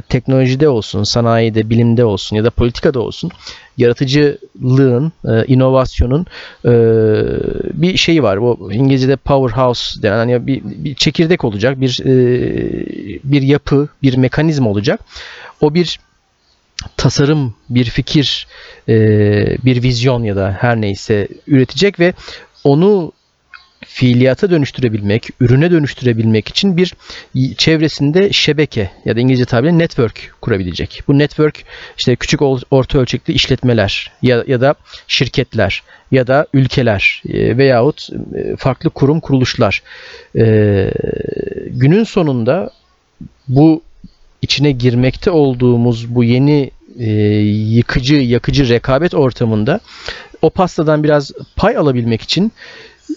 teknolojide olsun, sanayide, bilimde olsun ya da politikada olsun yaratıcılığın, e, inovasyonun e, bir şeyi var. Bu İngilizce'de powerhouse denen hani bir, bir çekirdek olacak, bir e, bir yapı, bir mekanizma olacak. O bir tasarım, bir fikir, e, bir vizyon ya da her neyse üretecek ve onu fiiliyata dönüştürebilmek, ürüne dönüştürebilmek için bir çevresinde şebeke ya da İngilizce tabiriyle network kurabilecek. Bu network işte küçük orta ölçekli işletmeler ya, ya da şirketler ya da ülkeler e, veyahut e, farklı kurum kuruluşlar. günün sonunda bu içine girmekte olduğumuz bu yeni e, yıkıcı, yakıcı rekabet ortamında o pastadan biraz pay alabilmek için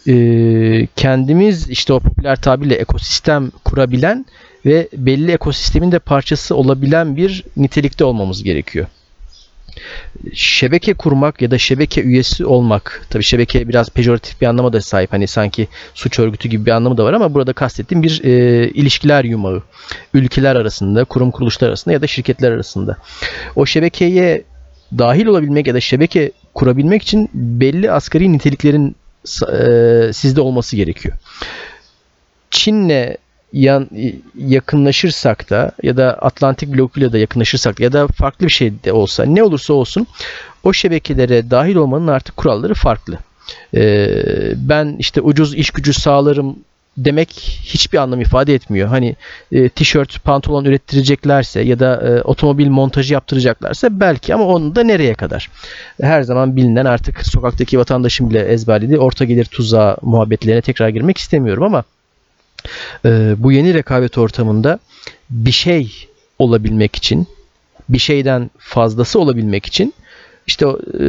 e, kendimiz işte o popüler tabirle ekosistem kurabilen ve belli ekosistemin de parçası olabilen bir nitelikte olmamız gerekiyor şebeke kurmak ya da şebeke üyesi olmak tabi şebeke biraz pejoratif bir anlama da sahip. Hani sanki suç örgütü gibi bir anlamı da var ama burada kastettiğim bir e, ilişkiler yumağı. Ülkeler arasında kurum kuruluşlar arasında ya da şirketler arasında. O şebekeye dahil olabilmek ya da şebeke kurabilmek için belli asgari niteliklerin e, sizde olması gerekiyor. Çin'le yan, yakınlaşırsak da ya da Atlantik blokuyla da yakınlaşırsak ya da farklı bir şey de olsa ne olursa olsun o şebekelere dahil olmanın artık kuralları farklı. Ee, ben işte ucuz iş gücü sağlarım demek hiçbir anlam ifade etmiyor. Hani e, tişört, pantolon ürettireceklerse ya da e, otomobil montajı yaptıracaklarsa belki ama onu da nereye kadar? Her zaman bilinen artık sokaktaki vatandaşın bile ezberlediği orta gelir tuzağı muhabbetlerine tekrar girmek istemiyorum ama e, bu yeni rekabet ortamında bir şey olabilmek için, bir şeyden fazlası olabilmek için işte e,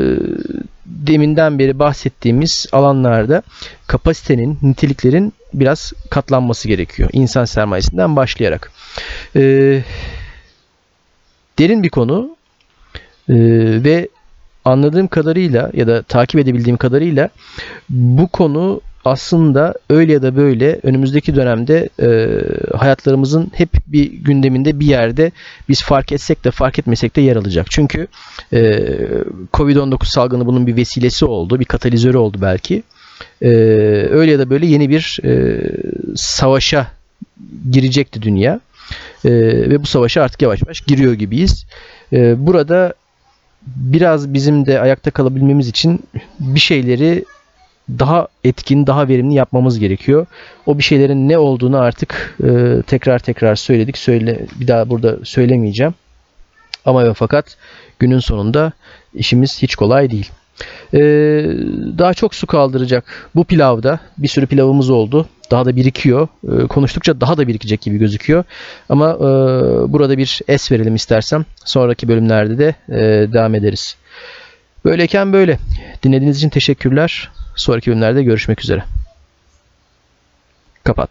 deminden beri bahsettiğimiz alanlarda kapasitenin, niteliklerin biraz katlanması gerekiyor. İnsan sermayesinden başlayarak. E, derin bir konu e, ve anladığım kadarıyla ya da takip edebildiğim kadarıyla bu konu aslında öyle ya da böyle önümüzdeki dönemde e, hayatlarımızın hep bir gündeminde bir yerde biz fark etsek de fark etmesek de yer alacak. Çünkü e, Covid-19 salgını bunun bir vesilesi oldu, bir katalizörü oldu belki. E, öyle ya da böyle yeni bir e, savaşa girecekti dünya. E, ve bu savaşa artık yavaş yavaş giriyor gibiyiz. E, burada biraz bizim de ayakta kalabilmemiz için bir şeyleri daha etkin, daha verimli yapmamız gerekiyor. O bir şeylerin ne olduğunu artık e, tekrar tekrar söyledik. Söyle bir daha burada söylemeyeceğim. Ama ve fakat günün sonunda işimiz hiç kolay değil. Ee, daha çok su kaldıracak bu pilavda bir sürü pilavımız oldu. Daha da birikiyor. Ee, konuştukça daha da birikecek gibi gözüküyor. Ama e, burada bir es verelim istersem. Sonraki bölümlerde de e, devam ederiz. Böyleyken böyle. Dinlediğiniz için teşekkürler. Sonraki bölümlerde görüşmek üzere.